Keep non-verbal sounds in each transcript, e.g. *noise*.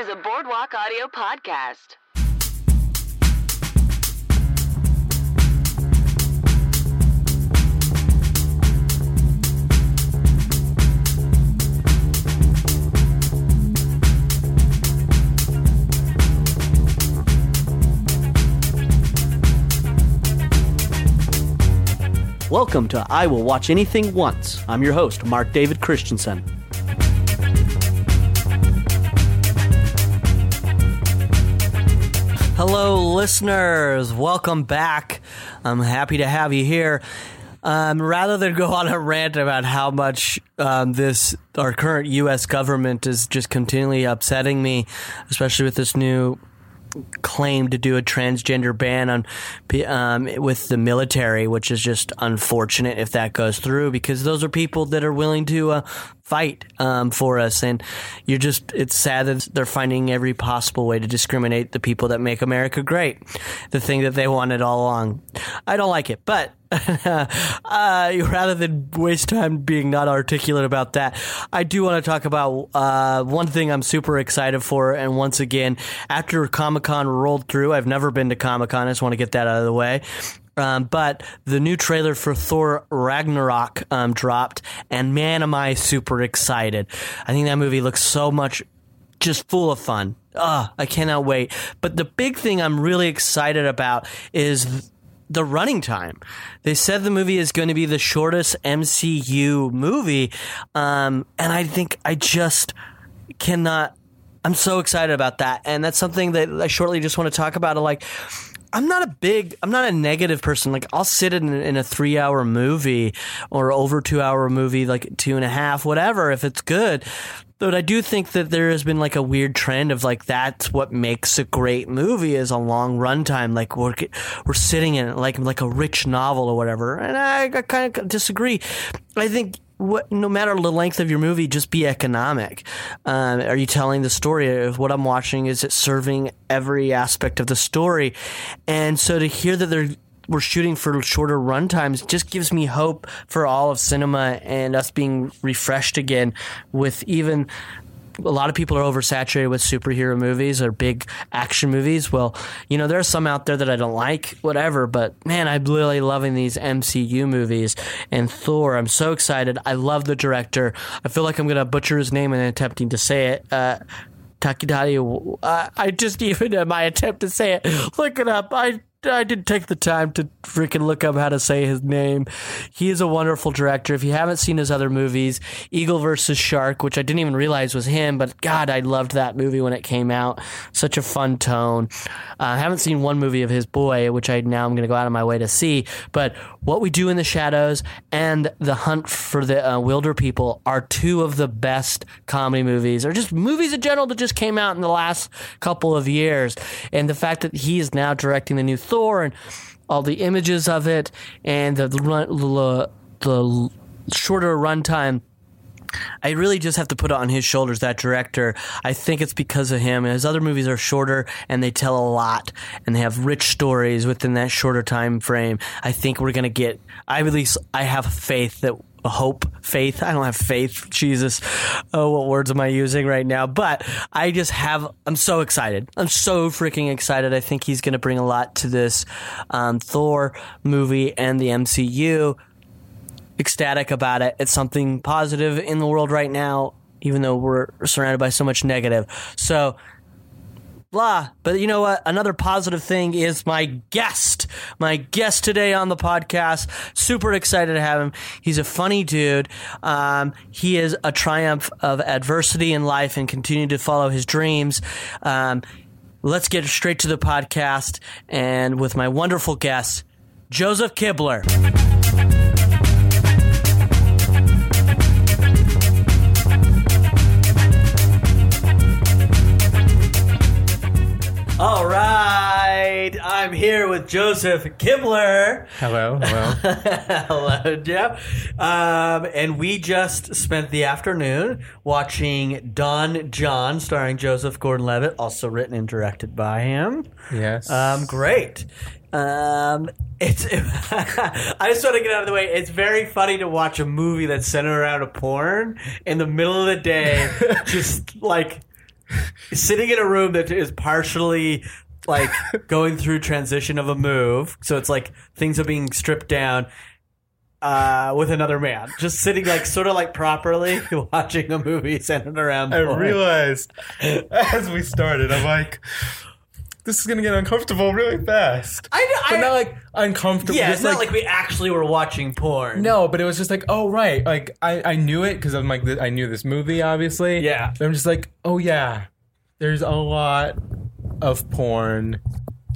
Is a Boardwalk Audio podcast. Welcome to I Will Watch Anything Once. I'm your host, Mark David Christensen. Hello, listeners. Welcome back. I'm happy to have you here. Um, rather than go on a rant about how much um, this our current U.S. government is just continually upsetting me, especially with this new claim to do a transgender ban on um, with the military, which is just unfortunate if that goes through because those are people that are willing to uh, fight um, for us, and you're just it's sad that they're finding every possible way to discriminate the people that make America great, the thing that they wanted all along. I don't like it, but *laughs* uh, rather than waste time being not articulate about that, I do want to talk about uh, one thing I'm super excited for. And once again, after Comic Con rolled through, I've never been to Comic Con. I just want to get that out of the way. Um, but the new trailer for Thor Ragnarok um, dropped, and man, am I super excited! I think that movie looks so much just full of fun. Ah, I cannot wait. But the big thing I'm really excited about is the running time. They said the movie is going to be the shortest MCU movie, um, and I think I just cannot. I'm so excited about that, and that's something that I shortly just want to talk about. Like, I'm not a big, I'm not a negative person. Like, I'll sit in, in a three hour movie or over two hour movie, like two and a half, whatever, if it's good. But I do think that there has been like a weird trend of like that's what makes a great movie is a long runtime. Like we're we're sitting in it like like a rich novel or whatever. And I, I kind of disagree. I think what, no matter the length of your movie, just be economic. Um, are you telling the story of what I'm watching? Is it serving every aspect of the story? And so to hear that they're we're shooting for shorter run times just gives me hope for all of cinema and us being refreshed again with even a lot of people are oversaturated with superhero movies or big action movies. Well, you know, there are some out there that I don't like, whatever, but man, I'm really loving these MCU movies. And Thor, I'm so excited. I love the director. I feel like I'm going to butcher his name in attempting to say it. Uh, Takidari, uh, I just *laughs* even in my attempt to say it, look it up. I I didn't take the time to freaking look up how to say his name. He is a wonderful director. If you haven't seen his other movies, Eagle versus Shark, which I didn't even realize was him, but God, I loved that movie when it came out. Such a fun tone. Uh, I haven't seen one movie of his boy, which I now I'm going to go out of my way to see. But What We Do in the Shadows and The Hunt for the uh, Wilderpeople are two of the best comedy movies, or just movies in general that just came out in the last couple of years. And the fact that he is now directing the new Thor and all the images of it and the the, the shorter runtime. I really just have to put it on his shoulders, that director. I think it's because of him. His other movies are shorter and they tell a lot and they have rich stories within that shorter time frame. I think we're going to get, I at least, I have faith that hope, faith. I don't have faith. Jesus. Oh, what words am I using right now? But I just have, I'm so excited. I'm so freaking excited. I think he's going to bring a lot to this um, Thor movie and the MCU. ecstatic about it. It's something positive in the world right now, even though we're surrounded by so much negative. So, blah. But you know what? Another positive thing is my guest. My guest today on the podcast. Super excited to have him. He's a funny dude. Um, he is a triumph of adversity in life and continue to follow his dreams. Um, let's get straight to the podcast and with my wonderful guest, Joseph Kibler. I'm here with Joseph Kibler. Hello, hello. *laughs* Hello, Jeff. Um, and we just spent the afternoon watching Don Jon, starring Joseph Gordon-Levitt, also written and directed by him. yes. Um, great. Um, it's. *laughs* I just want to get out of the way. It's very funny to watch a movie that's centered around a porn in the middle of the day, *laughs* just like sitting in a room that is partially like going through transition of a move. So it's like things are being stripped down. Uh, with another man, just sitting like sort of like properly *laughs* watching a movie centered around. I porn. realized as we started, I'm like, this is gonna get uncomfortable really fast. I, I but not like uncomfortable. yeah, it's not like we actually were watching porn. no, but it was just like, oh right, like I I knew it because I'm like I knew this movie obviously. Yeah. But I'm just like, oh yeah, there's a lot of porn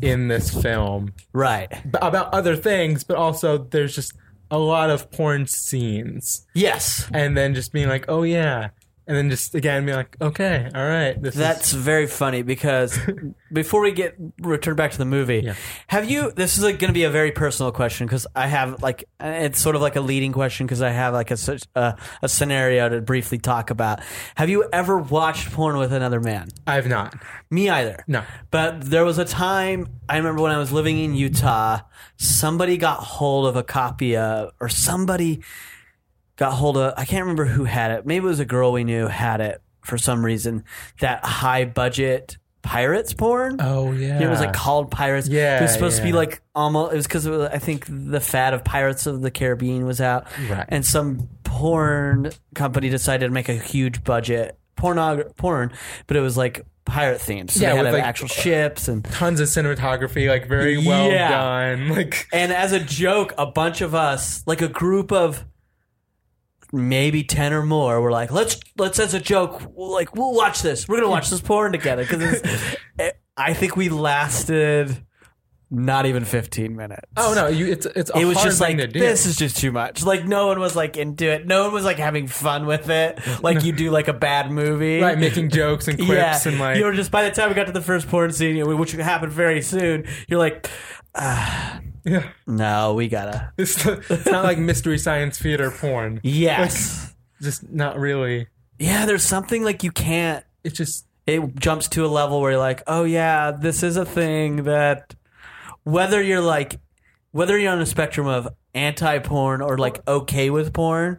in this film right? B- about other things, but also there's just a lot of porn scenes. Yes, and then just being like, oh yeah, and then just again be like, okay, all right, this That's is very funny because *laughs* before we get return back to the movie, Yeah. have you? This is like going to be a very personal question because I have like it's sort of like a leading question because I have like a such a, a scenario to briefly talk about. Have you ever watched porn with another man? I've not. Me either. No. But there was a time I remember when I was living in Utah, somebody got hold of a copy of, or somebody got hold of, I can't remember who had it. Maybe it was a girl we knew had it for some reason. That high budget pirates porn. Oh yeah, It was like called Pirates. Yeah, it was supposed to be like almost. It was because I think the fad of Pirates of the Caribbean was out, Right. and some porn company decided to make a huge budget pornog- porn, but it was like pirate themed. So Yeah, they had with, like- actual ships and. tons of cinematography, like very well Yeah. done. Like And as a joke, a bunch of us, like a group of maybe 10 or more, were like, let's, let's as a joke, like, we'll watch this. We're going to watch this porn together. Because *laughs* I think we lasted not even 15 minutes. oh no, you it's it's a It was hard just thing like to do. this is just too much. Like no one was like into it. No one was like having fun with it. Like you do like a bad movie, right making jokes and *laughs* quips yeah, and like you were just by the time we got to the first porn scene, which happened very soon, you're like, ah, yeah. no, we gotta. It's, it's not like mystery science theater porn. Yes. Just not really. yeah, there's something like you can't. It's just It jumps to a level where you're like, oh yeah, this is a thing that whether you're like whether you're on a spectrum of anti porn or like okay with porn,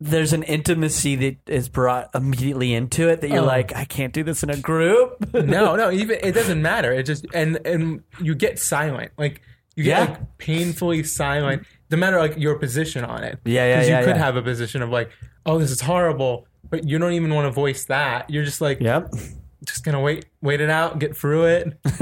there's an intimacy that is brought immediately into it that you're Oh. like, I can't do this in a group. no, *laughs* no. Even it doesn't matter. It just and and you get silent. Like you get Yeah. like painfully silent. No matter like your position on it. Yeah, yeah, Because yeah, you could yeah. have a position of like, oh, this is horrible, but you don't even want to voice that. You're just like, yep. Gonna wait, wait it out, get through it. *laughs*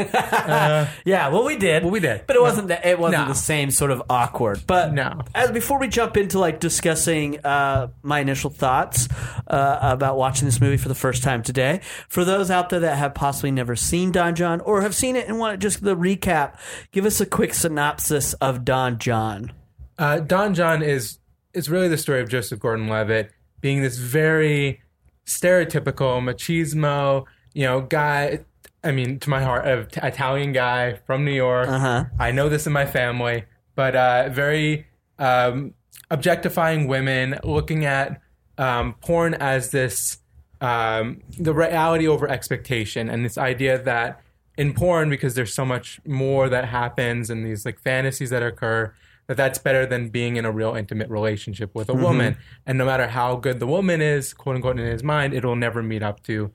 Yeah, well, we did. Well, we did. but it wasn't that. It wasn't No. the same sort of awkward. But No. As before we jump into like discussing uh, my initial thoughts uh, about watching this movie for the first time today, for those out there that have possibly never seen Don Jon or have seen it and want just the recap, give us a quick synopsis of Don Jon. Uh, Don Jon is is really the story of Joseph Gordon-Levitt being this very stereotypical machismo, you know, guy. I mean, to my heart, t- Italian guy from New York. Uh-huh. I know this in my family, but uh, very um, objectifying women, looking at um, porn as this um, the reality over expectation, and this idea that in porn, because there's so much more that happens and these like fantasies that occur, that that's better than being in a real intimate relationship with a woman. And no matter how good the woman is, quote unquote, in his mind, it'll never meet up to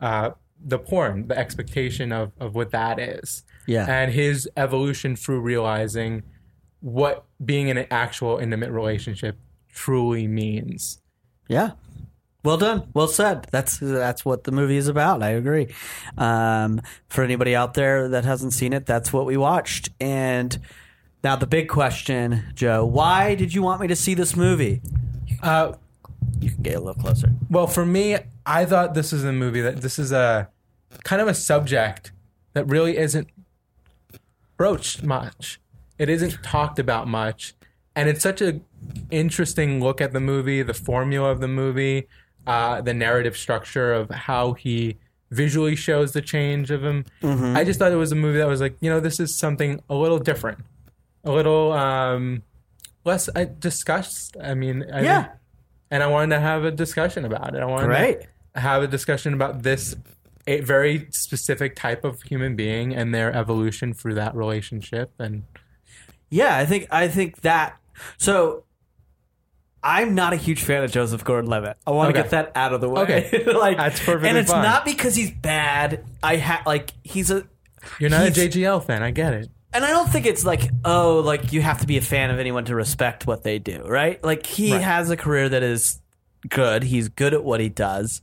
uh, the porn, the expectation of, of what that is. Yeah. And his evolution through realizing what being in an actual intimate relationship truly means. Yeah. Well done. Well said. That's that's what the movie is about. I agree. Um, for anybody out there that hasn't seen it, that's what we watched. And now the big question, Joe, why did you want me to see this movie? Uh, You can get a little closer. Well, for me, I thought this is a movie that this is a kind of a subject that really isn't broached much. It isn't talked about much, and it's such a interesting look at the movie, the formula of the movie, uh, the narrative structure of how he visually shows the change of him. I just thought it was a movie that was like, you know, this is something a little different, a little um, less uh, discussed. I mean, I Yeah. think- and I wanted to have a discussion about it. I wanted Great. to have a discussion about this a very specific type of human being and their evolution through that relationship. And Yeah, I think I think that. So, I'm not a huge fan of Joseph Gordon-Levitt. I want to Okay. get that out of the way. Okay. *laughs* like That's perfectly And it's fine. not because he's bad. I ha- like he's a you're not He's- a JGL fan. I get it. And I don't think it's like, oh, like you have to be a fan of anyone to respect what they do, right? Like he Right. has a career that is good. He's good at what he does.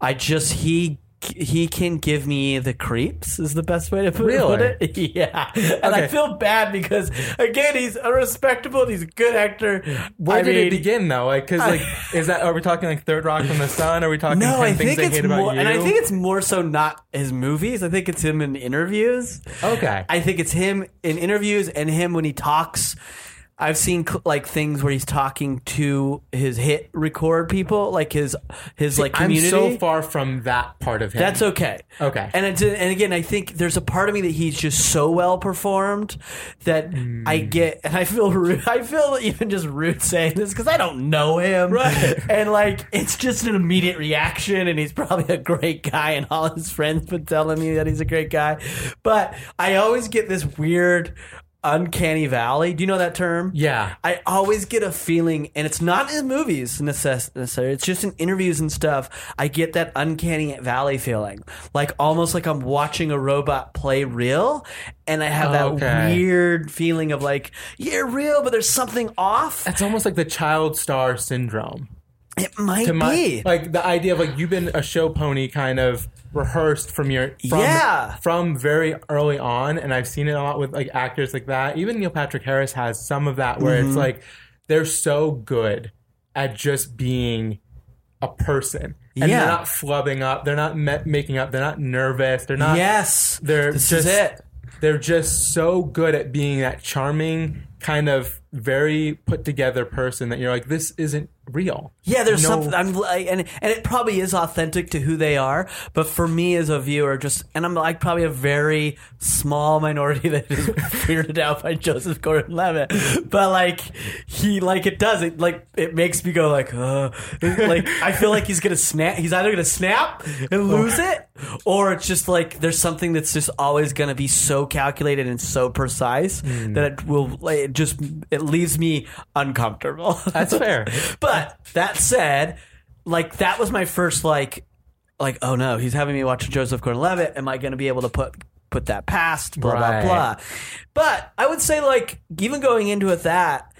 I just he he can give me the creeps is the best way to put, Really? it. *laughs* Yeah, and I feel bad because again he's a respectable. and He's a good actor. Where I did mean, it begin though? Like, cause like, *laughs* is that are we talking like Third Rock from the Sun? Are we talking No, 10 I think it's more, and I think it's more so not his movies. I think it's him in interviews. okay. I think it's him in interviews and him when he talks. I've seen cl- like things where he's talking to his hitRECord people, like his his like community. I'm so far from that part of him. That's okay. Okay. And it's, and again, I think there's a part of me that he's just so well performed that I Hmm. get, and I feel rude. *laughs* I feel even just rude saying this because I don't know him. Right. And like, it's just an immediate reaction, and he's probably a great guy, and all his friends been telling me that he's a great guy. But I always get this weird. Uncanny valley. Do you know that term? Yeah. I always get a feeling, and it's not in movies necessarily. It's just in interviews and stuff. I get that uncanny valley feeling, like almost like I'm watching a robot play real, and I have that Okay. weird feeling of like you're real, but there's something off. That's almost like the child star syndrome. It might to my be. like the idea of like you've been a show pony kind of rehearsed from your from, Yeah. from very early on and I've seen it a lot with like actors like that even Neil Patrick Harris has some of that where Mm-hmm. it's like they're so good at just being a person and Yeah. they're not flubbing up they're not me- making up they're not nervous they're not yes, they're this just it. they're just so good at being that charming kind of very put together person that you're like this isn't real Yeah, there's No- something I'm like, and and it probably is authentic to who they are. But for me as a viewer, just and I'm like probably a very small minority *laughs* that is weirded out by Joseph Gordon-Levitt. But like he like it does it like it makes me go like uh like I feel like he's gonna snap. He's either gonna snap and lose it, or it's just like there's something that's just always gonna be so calculated and so precise that it will like, it just it leaves me uncomfortable. that's fair *laughs* But that said, like that was my first like like oh no, he's having me watch Joseph Gordon-Levitt. Am I going to be able to put put that past? Blah Right. blah blah. But I would say like even going into it that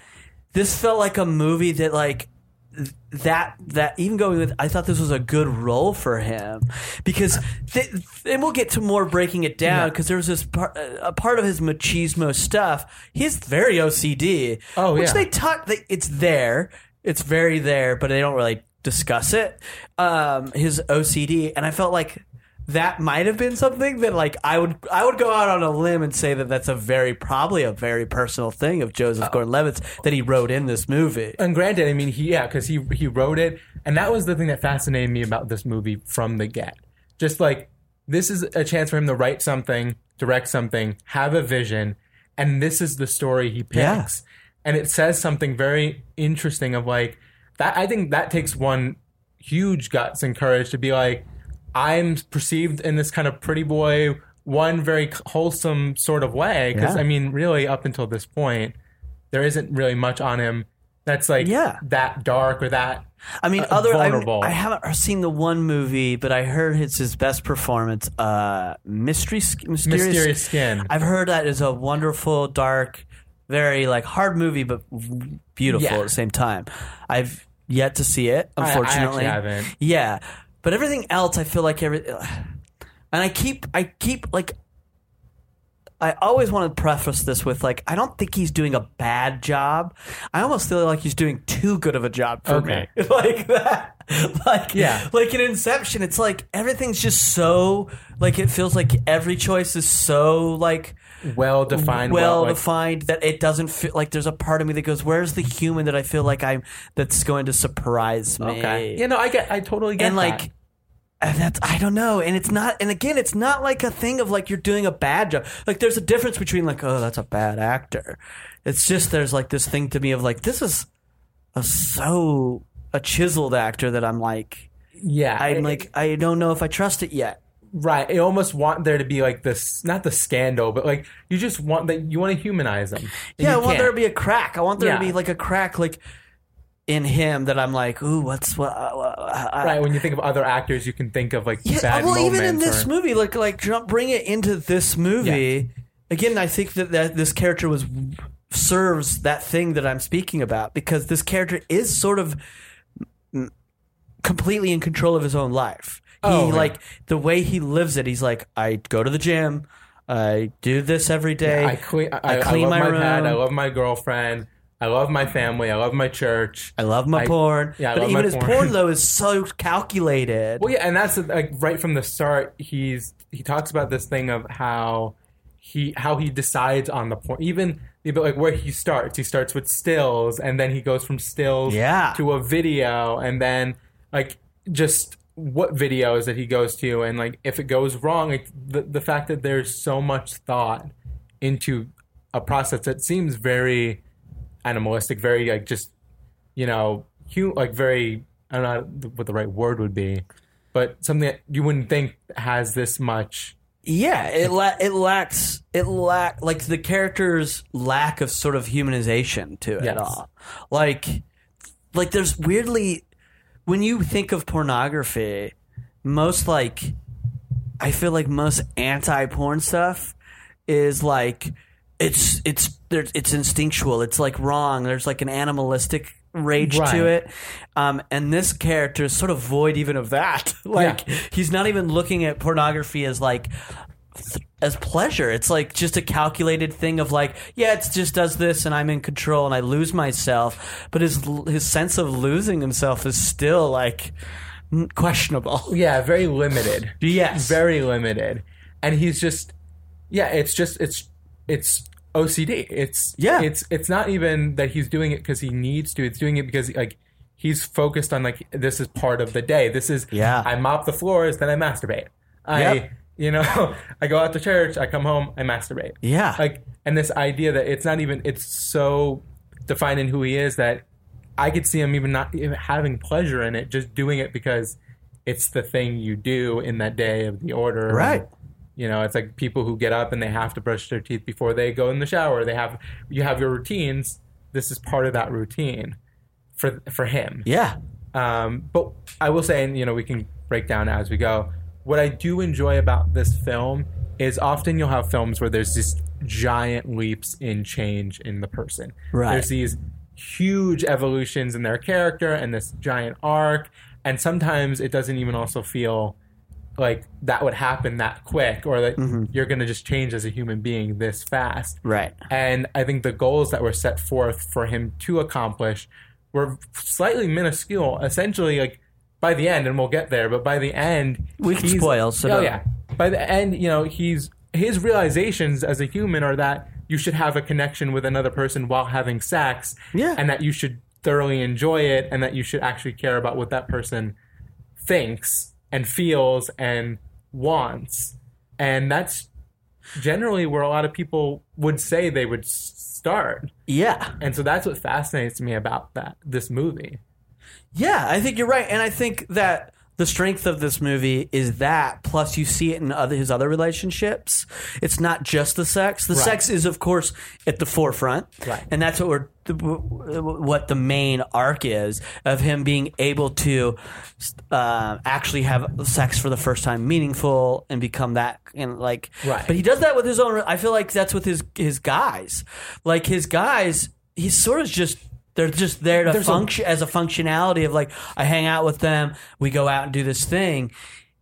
this felt like a movie that like th- that that even going with I thought this was a good role for him because th- and we'll get to more breaking it down because there was this part a part of his machismo stuff he's very OCD Oh, which yeah. they taught they, it's there it's very there but they don't really discuss it um his OCD and I felt like that might have been something that like I would I would go out on a limb and say that that's a very probably a very personal thing of Joseph Gordon-Levitt's that he wrote in this movie. and granted, I mean, he yeah, because he he wrote it, and that was the thing that fascinated me about this movie from the get. Just like this is a chance for him to write something, direct something, have a vision, and this is the story he picks, Yeah. And it says something very interesting of like that. I think that takes one huge guts and courage to be like, I'm perceived in this kind of pretty boy, one very wholesome sort of way. Because Yeah. I mean, really, up until this point, there isn't really much on him that's like Yeah. that dark or that. I mean, uh, other I. I haven't seen the one movie, but I heard it's his best performance. Uh, Mystery, mysterious, Mysterious Skin. I've heard that is a wonderful, dark, very like hard movie, but beautiful Yeah. at the same time. I've yet to see it, I- I unfortunately. haven't. Yeah, but everything else, I feel like every, and I keep, I keep like. I always want to preface this with like I don't think he's doing a bad job. I almost feel like he's doing too good of a job for Okay. me. *laughs* like that. *laughs* Like Yeah. like in Inception, it's like everything's just so like it feels like every choice is so like well defined. well defined that it doesn't feel like there's a part of me that goes, "Where's the human that I feel like I'm that's going to surprise me?" Okay. You know, I get. I totally get and like that. and that's I don't know, and it's not. And again, it's not like a thing of like you're doing a bad job. Like there's a difference between like, oh, that's a bad actor. It's just there's like this thing to me of like this is a so a chiseled actor that I'm like Yeah, I'm it- like I don't know if I trust it yet. right. I almost want there to be like this, not the scandal, but like you just want that. You want to humanize them. Yeah, I you want there to be a crack. I want there Yeah. to be like a crack, like in him that I'm like, ooh, what's what? Uh, uh, Right when you think of other actors, you can think of like Yeah, bad well, even in this or- movie, like like bring it into this movie again. I think that, that this character was serves that thing that I'm speaking about because this character is sort of completely in control of his own life. He Oh, yeah. like the way he lives it. He's like, I go to the gym, I do this every day. I clean. I, I I clean love my my, room. pad. I love my girlfriend. I love my family. I love my church. I love my I- porn. yeah, I but love even my his porn. porn though *laughs* is so calculated. Well, yeah, and that's like right from the start. He's he talks about this thing of how he how he decides on the point, even even like where he starts. He starts with stills, and then he goes from stills Yeah. to a video, and then like just what videos that he goes to, and like if it goes wrong, like the the fact that there's so much thought into a process that seems very animalistic, very like just you know, hu- like very I don't know what the right word would be, but something that you wouldn't think has this much. Yeah, it la- it lacks it lack like the character's lack of sort of humanization to it Yes. all. Like like there's weirdly when you think of pornography, most like I feel like most anti-porn stuff is like it's it's there's it's instinctual. It's like wrong. There's like an animalistic rage Right. to it. Um, and this character is sort of void even of that. *laughs* like Yeah. he's not even looking at pornography as like as pleasure. It's like just a calculated thing of like, yeah, it just does this, and I'm in control, and I lose myself. But his his sense of losing himself is still like questionable. *laughs* Yeah, very limited. Yes. very limited, and he's just yeah. It's just it's it's OCD. It's Yeah. It's it's not even that he's doing it because he needs to. It's doing it because like. He's focused on like this is part of the day. This is Yeah. I mop the floors, then I masturbate. I Yep. you know *laughs* I go out to church, I come home, I masturbate. Yeah. like and this idea that it's not even it's so defined in who he is that i could see him even not even having pleasure in it just doing it because it's the thing you do in that day of the order Right. You know it's like people who get up and they have to brush their teeth before they go in the shower they have you have your routines this is part of that routine for for him yeah. um, but I will say, and you know, we can break down as we go. What I do enjoy about this film is often you'll have films where there's just giant leaps in change in the person. Right. There's these huge evolutions in their character and this giant arc, and sometimes it doesn't even also feel like that would happen that quick or that mm-hmm. you're going to just change as a human being this fast. Right. And I think the goals that were set forth for him to accomplish were slightly minuscule. Essentially, like by the end, and we'll get there, but by the end, We can spoil, so oh yeah. By the end, you know, he's his realizations as a human are that you should have a connection with another person while having sex, Yeah. and that you should thoroughly enjoy it, and that you should actually care about what that person thinks and feels and wants, and that's generally where a lot of people would say they would start. Yeah. And so that's what fascinates me about that this movie. Yeah, I think you're right, and I think that the strength of this movie is that. Plus, you see it in other his other relationships. It's not just the sex. The Right. sex is, of course, at the forefront, Right. and that's what we're what the main arc is of him being able to uh, actually have sex for the first time, meaningful, and become that and like. Right. But he does that with his own. I feel like that's with his his guys. Like his guys, he's sort of just. They're just there to There's a- function as a functionality of like I hang out with them, we go out and do this thing,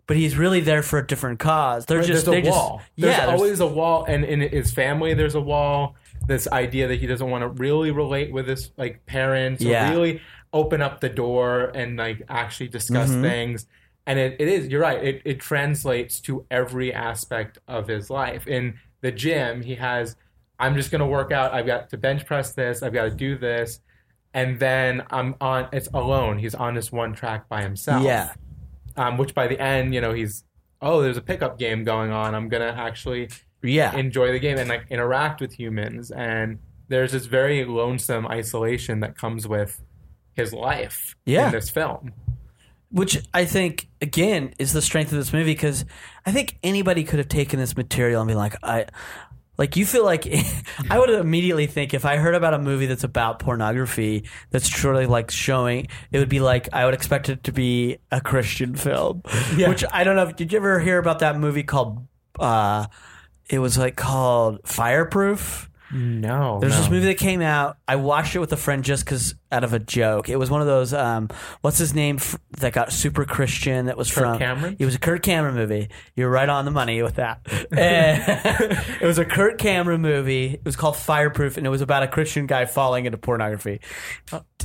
but he's really there for a different cause. They're Right, just there's a wall. just There's yeah. there's- always a wall, and in his family, there's a wall. This idea that he doesn't want to really relate with his like parents, or Yeah. really open up the door and like actually discuss Mm-hmm. things. And it, it is, you're right. It, it translates to every aspect of his life. In the gym, he has, I'm just going to work out. I've got to bench press this. I've got to do this. And then I'm on, it's alone. He's on this one track by himself yeah. um, which by the end, you know, he's oh, there's a pickup game going on. I'm gonna actually Yeah. enjoy the game and like interact with humans. And there's this very lonesome isolation that comes with his life Yeah. in this film. which I think again is the strength of this movie because I think anybody could have taken this material and be like, I, like you feel like *laughs* I would immediately think if I heard about a movie that's about pornography that's truly like showing, it would be like I would expect it to be a Christian film. Yeah. Which I don't know. Did you ever hear about that movie called? uh It was like called Fireproof. No, There's no. this movie that came out. I watched it with a friend just because out of a joke. It was one of those. Um, what's his name f- that got super Christian? That was Kirk from Cameron? It was a Kurt Cameron movie. You're right on the money with that. *laughs* It was a Kurt Cameron movie. It was called Fireproof, and it was about a Christian guy falling into pornography.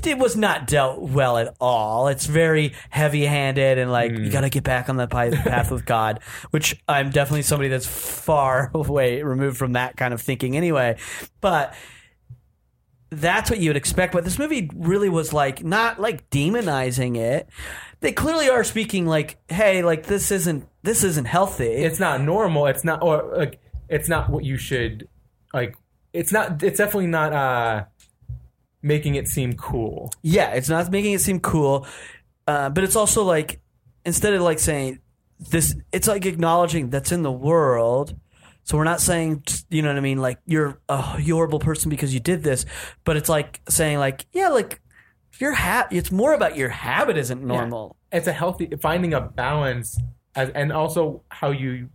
It was not dealt well at all. It's very heavy-handed and like you got to get back on the path with God, which I'm definitely somebody that's far *laughs* away removed from that kind of thinking anyway. *laughs* But that's what you would expect. But this movie really was like not like demonizing it. They clearly are speaking like, hey, like this isn't this isn't healthy. it's not normal. It's not, or like, it's not what you should like. It's not. It's definitely not uh making it seem cool. yeah, it's not making it seem cool, uh, but it's also like instead of like saying this, it's like acknowledging that's in the world. So we're not saying, you know what I mean, like you're a horrible person because you did this, but it's like saying like, yeah, like your ha- It's more about your habit isn't normal. it's a healthy finding a balance as, and also how you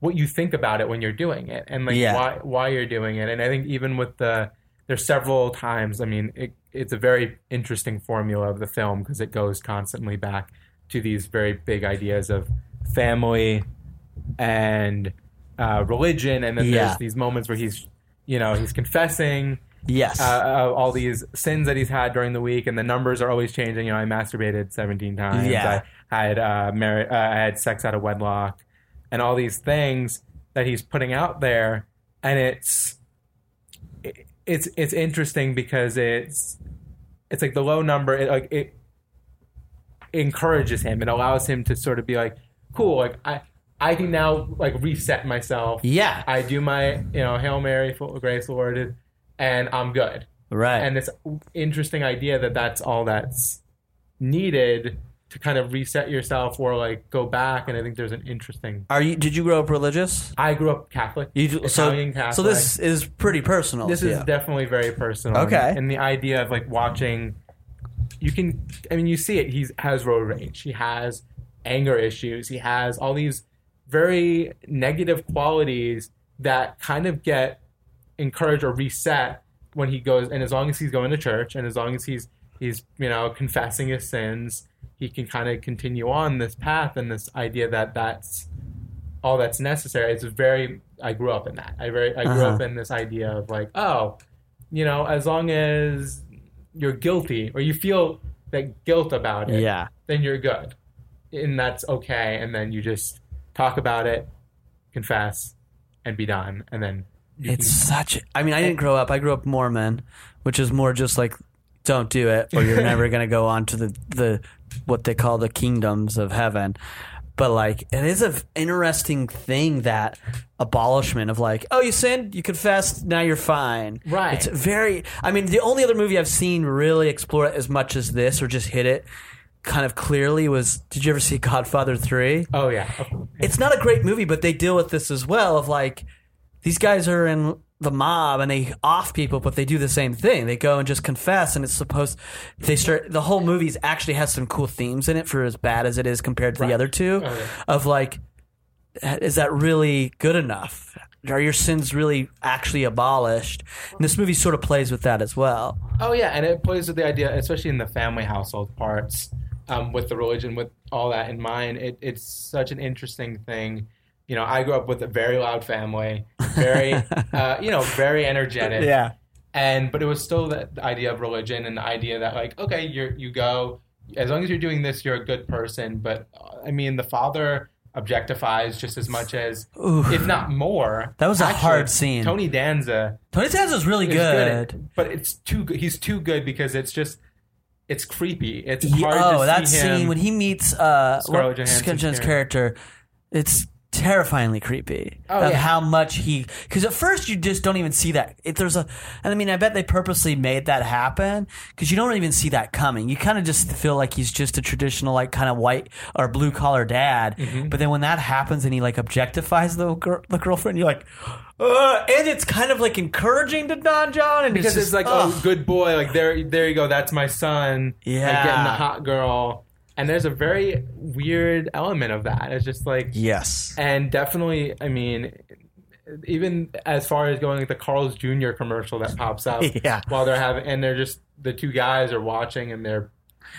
what you think about it when you're doing it and like Yeah. why why you're doing it and i think even with the there's several times i mean it, it's a very interesting formula of the film because it goes constantly back to these very big ideas of family and uh, religion and then Yeah. there's these moments where he's you know he's confessing Yes. uh, uh, all these sins that he's had during the week, and the numbers are always changing. You know, I masturbated 17 times. Yeah. I had uh, mar- uh, I had sex out of wedlock, and all these things that he's putting out there, and it's it, it's it's interesting because it's it's like the low number. It like it encourages him. It allows him to sort of be like, cool. Like I I can now like reset myself. yeah. I do my, you know, Hail Mary, full of grace, Lord, and I'm good. right. And this interesting idea that that's all that's needed to kind of reset yourself or like go back. And I think there's an interesting. Are you? Did you grow up religious? I grew up Catholic, You do- so, Catholic. so this is pretty personal. this is you. definitely very personal. Okay. And the idea of like watching, you can, I mean, you see it. He has road rage. He has anger issues. He has all these very negative qualities that kind of get encouraged or reset when he goes. And as long as he's going to church, and as long as he's he's you know confessing his sins, he can kind of continue on this path and this idea that that's all that's necessary. It's very. I grew up in that. I very. I grew Uh-huh. up in this idea of like, oh, you know, as long as you're guilty or you feel that guilt about it, yeah. then you're good, and that's okay. And then you just talk about it, confess, and be done. And then It's *laughs* such. I mean, I didn't grow up. I grew up Mormon, which is more just like, don't do it, or you're never *laughs* gonna go on to the the what they call the kingdoms of heaven. But like, it is an interesting thing that abolishment of like, oh, you sinned, you confessed, now you're fine. Right. It's very. I mean, the only other movie I've seen really explore it as much as this, or just hit it, kind of clearly was. Did you ever see Godfather Three? Oh yeah. It's not a great movie, but they deal with this as well. Of like these guys are in the mob and they off people, but they do the same thing. They go and just confess, and it's supposed they start. The whole movie actually has some cool themes in it for as bad as it is compared to the other two. Oh. Of like, is that really good enough? Are your sins really actually abolished? And this movie sort of plays with that as well. Oh yeah, and it plays with the idea, especially in the family household parts, um, with the religion, with all that in mind. It, it's such an interesting thing. You know, I grew up with a very loud family, very, *laughs* uh, you know, very energetic. Yeah. And but it was still the, the idea of religion and the idea that like, okay, you you go as long as you're doing this, you're a good person. But uh, I mean, the father objectifies just as much as, if not more. That was a Actually, hard scene. Tony Danza Tony Danza's really is good. good, but it's too good. He's too good because it's just it's creepy. It's hard oh, to that see him. Oh, that scene when he meets uh, Scarlett Johansson's Johansson's character, it's terrifyingly creepy Oh, of yeah. how much he. Because at first you just don't even see that. If there's a, and I mean, I bet they purposely made that happen because you don't even see that coming. You kind of just feel like he's just a traditional, like, kind of white or blue collar dad. Mm-hmm. But then when that happens and he like objectifies the gir- the girlfriend, you're like. Uh, and it's kind of like encouraging to Don Jon, and because it's, it's like, ugh. oh, good boy, like there, there you go, that's my son. Yeah. like, getting the hot girl, and there's a very weird element of that. It's just like, yes, and definitely, I mean, even as far as going like the Carl's Jr. commercial that pops up, *laughs* Yeah. while they're having, and they're just the two guys are watching, and they're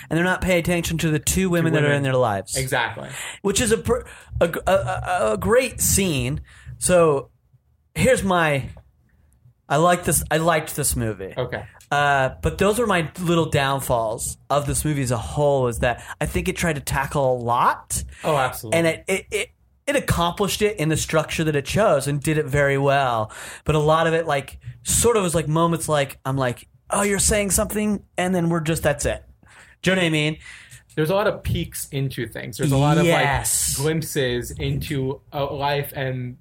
and they're not paying attention to the two women, that are in their lives. exactly. which is a, a, a, a great scene. So here's my. I like this. I liked this movie. Okay. Uh, but those are my little downfalls of this movie as a whole. Is that I think it tried to tackle a lot, Oh, absolutely. and it it, it it accomplished it in the structure that it chose and did it very well. But a lot of it, like, sort of was like moments like I'm like, oh, you're saying something, and then we're just that's it. Do you know what I mean? there's a lot of peeks into things. There's a lot Yes. of like glimpses into a life and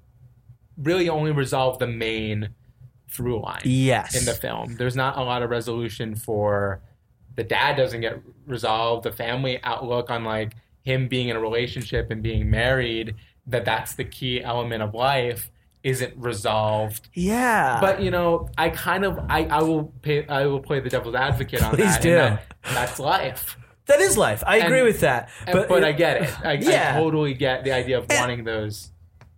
really only resolve the main through line Yes. in the film. There's not a lot of resolution for the dad doesn't get resolved, the family outlook on like him being in a relationship and being married, that that's the key element of life isn't resolved. Yeah. But you know, I kind of I, I will pay I will play the devil's advocate on Please that. do. that- that's life. that is life. I agree with that. And- But, I get it. I, Yeah. I totally get the idea of wanting those.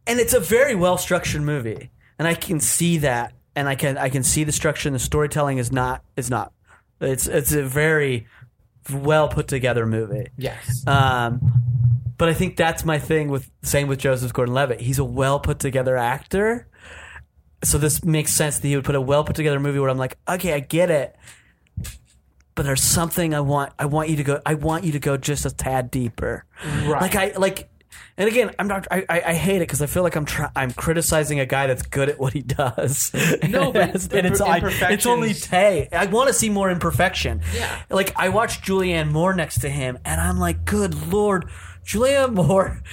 and it's a very well structured movie, and I can see that, and I can I can see the structure and the storytelling is not is not. It's it's a very well put together movie. Yes. Um, but I think that's my thing with same with Joseph Gordon-Levitt. He's a well put together actor, so this makes sense that he would put a well put together movie where I'm like, okay, I get it, but there's something I want. I want you to go. I want you to go just a tad deeper. Right. Like I like. And again, I'm not. I, I, I hate it because I feel like I'm try, I'm criticizing a guy that's good at what he does. *laughs* No, but and it's I, it's only Tay. I want to see more imperfection. Yeah. Like I watched Julianne Moore next to him, and I'm like, good lord, Julianne Moore.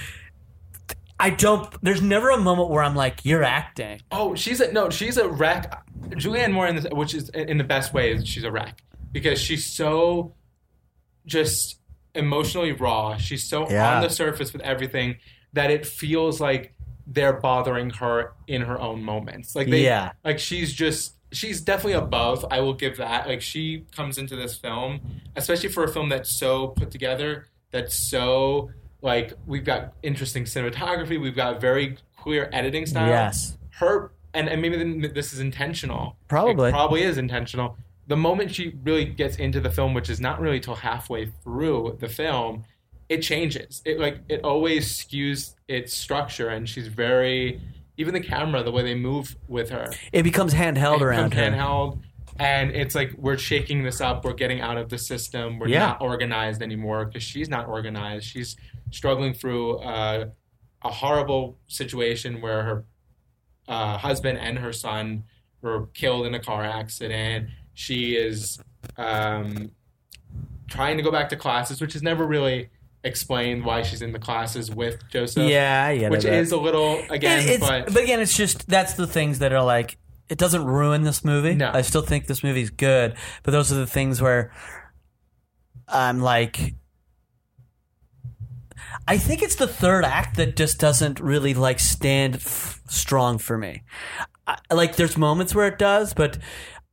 I don't. There's never a moment where I'm like, you're acting. oh, she's a no. She's a wreck. Julianne Moore, in this, which is in the best way, is she's a wreck because she's so just emotionally raw. She's so Yeah. on the surface with everything that it feels like they're bothering her in her own moments. Like they, Yeah. like she's just she's definitely above. I will give that. Like she comes into this film, especially for a film that's so put together, that's so like we've got interesting cinematography, we've got very clear editing style. Yes. her and, and maybe then this is intentional. Probably. it probably is intentional. The moment she really gets into the film, which is not really till halfway through the film, it changes. It like it always skews its structure, and she's very even the camera, the way they move with her, It becomes handheld it around becomes her. handheld, and it's like we're shaking this up. We're getting out of the system. We're Yeah. not organized anymore because she's not organized. She's struggling through uh, a horrible situation where her uh, husband and her son were killed in a car accident. She is um, trying to go back to classes, which is never really explained why she's in the classes with Joseph. Yeah, get which is a little again, It- but, but again, it's just that's the things that are like it doesn't ruin this movie. No. I still think this movie's good, but those are the things where I'm like, I think it's the third act that just doesn't really like stand f- strong for me. I, like there's moments where it does, but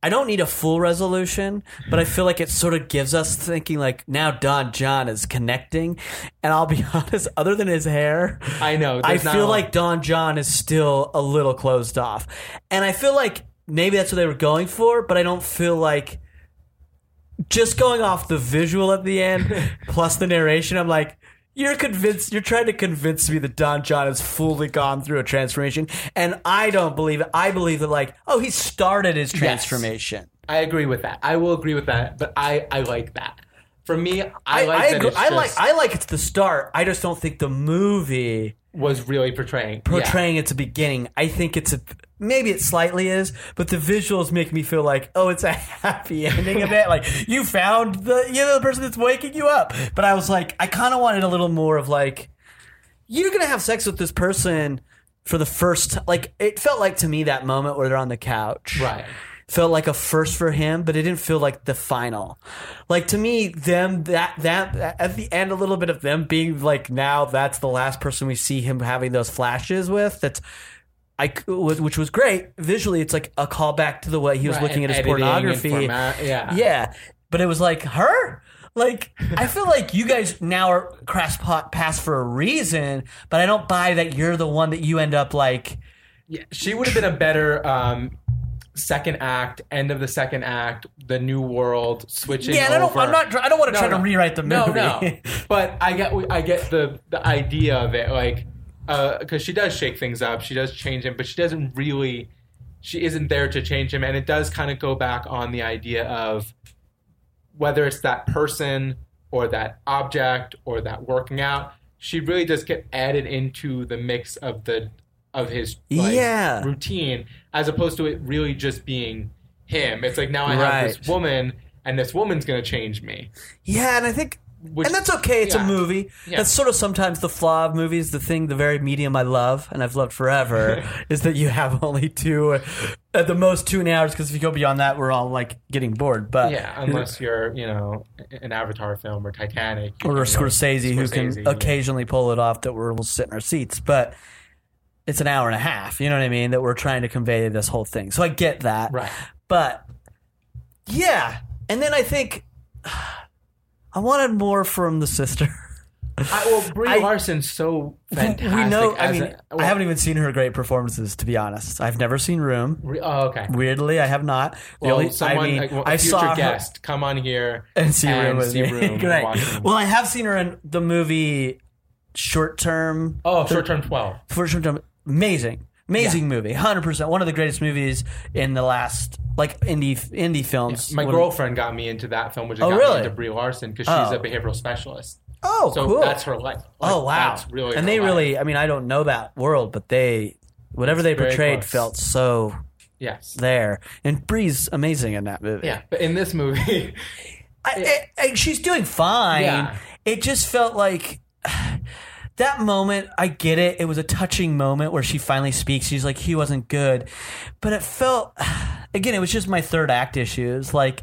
I don't need a full resolution, but I feel like it sort of gives us thinking like now Don Jon is connecting, and I'll be *laughs* honest, other than his hair, I know, I feel like Don Jon is still a little closed off, and I feel like maybe that's what they were going for, but I don't feel like just going off the visual at the end *laughs* plus the narration. I'm like. You're convinced. You're trying to convince me that Don Jon has fully gone through a transformation, and I don't believe it. I believe that, like, oh, he started his transformation. I agree with that. I will agree with that, but I I like that. For me, I, I, like I, that agree, it's I like. I like it's the start. I just don't think the movie was really portraying portraying at the beginning. I think it's a maybe it slightly is, but the visuals make me feel like oh, it's a *laughs* happy ending of it. Like you found the you know the person that's waking you up. But I was like, I kind of wanted a little more of like you're gonna have sex with this person for the first like it felt like to me that moment where they're on the couch Right. felt like a first for him, but it didn't feel like the final. Like to me, them that that at the end, a little bit of them being like now that's the last person we see him having those flashes with. That's I which was great visually. It's like a callback to the way he was Right, looking at his pornography. format, yeah. yeah, but it was like her. Like I *laughs* feel like you guys now are crass pot pass for a reason, but I don't buy that you're the one that you end up like. Yeah, she would have been a better um, second act, end of the second act, the new world switching. Yeah, and I don't. over. I'm not. I don't want to No, try no. to rewrite the movie. No, no. *laughs* but I get I get the the idea of it, like Uh, because she does shake things up, she does change him, but she doesn't really. She isn't there to change him, and it does kind of go back on the idea of whether it's that person or that object or that working out. She really does get added into the mix of the of his like, Yeah. routine, as opposed to it really just being him. It's like now I have Right. this woman, and this woman's going to change me. Yeah, and I think, Which- and that's okay. It's a movie. Yeah. That's sort of sometimes the flaw of movies. The thing, the very medium I love and I've loved forever, *laughs* is that you have only two, at the most two and hours. Because if you go beyond that, we're all like getting bored. But Yeah, unless you're, you know, an Avatar film or Titanic or know, Scorsese, who can yeah. occasionally pull it off that we're, we'll sit in our seats, but. It's an hour and a half, you know what I mean? That we're trying to convey this whole thing. So I get that. Right. But yeah. And then I think I wanted more from the sister. I, well, Brie *laughs* I- Larson's so fantastic. we know. I as mean, a- I haven't even seen her great performances. To be honest, I've never seen Room. Re- Oh, okay. Weirdly, I have not. The Well, only, someone, I mean, like, well, a I future saw her guest, come on here and see Room with see me. Room and *laughs* Great. watch Well, I have seen her in the movie Short Term. oh, short term twelve. For Short Term, amazing, amazing movie, hundred percent. One of the greatest movies in the last like indie indie films. My When- girlfriend got me into that film, which Oh, got really? me into Brie Larson because she's Oh. a behavioral specialist. Oh, So cool. that's her life. Like, Oh wow! That's really and her they life. really, I mean, I don't know that world, but they, whatever they very portrayed, close. felt so yes. there. And Brie's amazing in that movie. Yeah, but in this movie, I, *laughs* I- I- she's doing fine. Yeah. It just felt like that moment. I get it. It was a touching moment where she finally speaks. She's like, "He wasn't good," but it felt *sighs* again. It was just my third act issues. Like.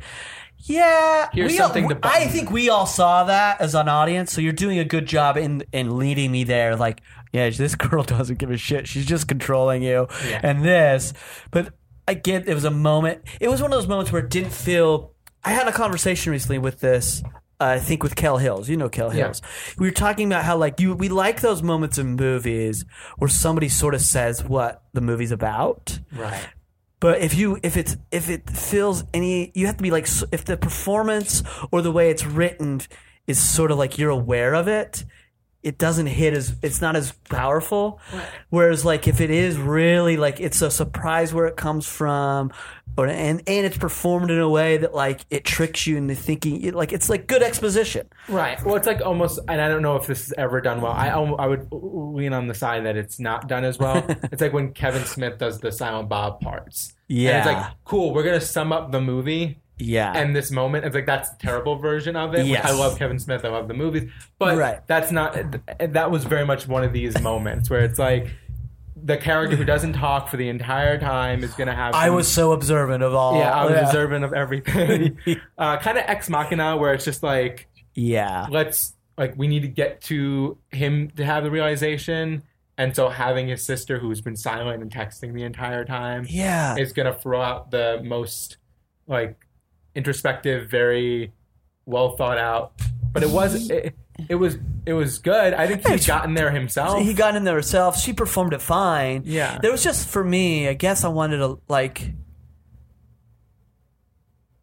Yeah, Here's we all- something to I think we all saw that as an audience. So you're doing a good job in in leading me there. Like, yeah, this *laughs* girl doesn't give a shit. She's just controlling you, Yeah. and this. But I get it was a moment. It was one of those moments where it didn't feel. I had a conversation recently with this. Uh, I think with Kel Hills, you know Kel Yeah. Hills. We were talking about how like you, we like those moments in movies where somebody sort of says what the movie's about. right? But if you if it's if it feels any, you have to be like if the performance or the way it's written is sort of like you're aware of it. It doesn't hit as it's not as powerful. Whereas like if it is really like it's a surprise where it comes from, or and and it's performed in a way that like it tricks you into thinking it, like it's like good exposition. Right. Well, it's like almost, and I don't know if this is ever done well. I I would lean on the side that it's not done as well. *laughs* it's like when Kevin Smith does the Silent Bob parts. And it's like, cool, we're gonna sum up the movie Yeah. and this moment. It's like that's the terrible version of it. Yes. I love Kevin Smith. I love the movies, but Right. that's not. That was very much one of these moments where it's like. The character who doesn't talk for the entire time is going to have. I was so observant of all. yeah, I was observant of everything. *laughs* uh, kind of ex machina, where it's just like Yeah. let's like we need to get to him to have the realization and so having his sister who's been silent and texting the entire time Yeah. is going to throw out the most like introspective very well thought out but it was it, it was it was good i think he's gotten there himself he got in there herself. She performed it fine. Yeah. There was just for me. I guess I wanted to like.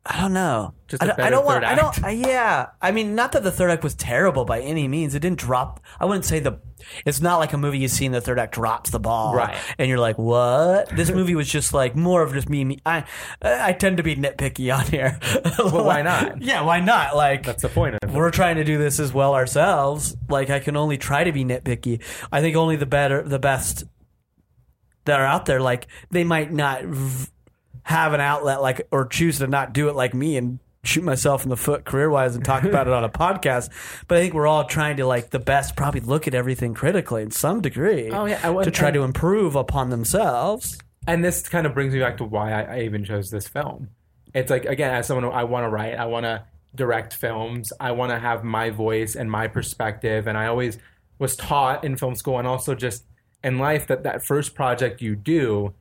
I don't know. Just I don't, I don't want. third I don't. act. I, yeah. I mean, not that the third act was terrible by any means. It didn't drop. I wouldn't say the. It's not like a movie you see in the third act drops the ball, Right. And you're like, what? This movie was just like more of just me. me I uh, I tend to be nitpicky on here. *laughs* Well, why not? Yeah, why not? Like that's the point of it we're trying to do this as well ourselves. Like I can only try to be nitpicky. I think only the better, the best that are out there. Like they might not v- have an outlet, like or choose to not do it like me and shoot myself in the foot career wise and talk about it on a podcast. But I think we're all trying to like the best, probably look at everything critically in some degree. Oh, yeah, I would- to try and- to improve upon themselves. and this kind of brings me back to why I, I even chose this film. It's like again, as someone who I want to write, I want to direct films, I want to have my voice and my perspective, and I always was taught in film school and also just in life that that first project you do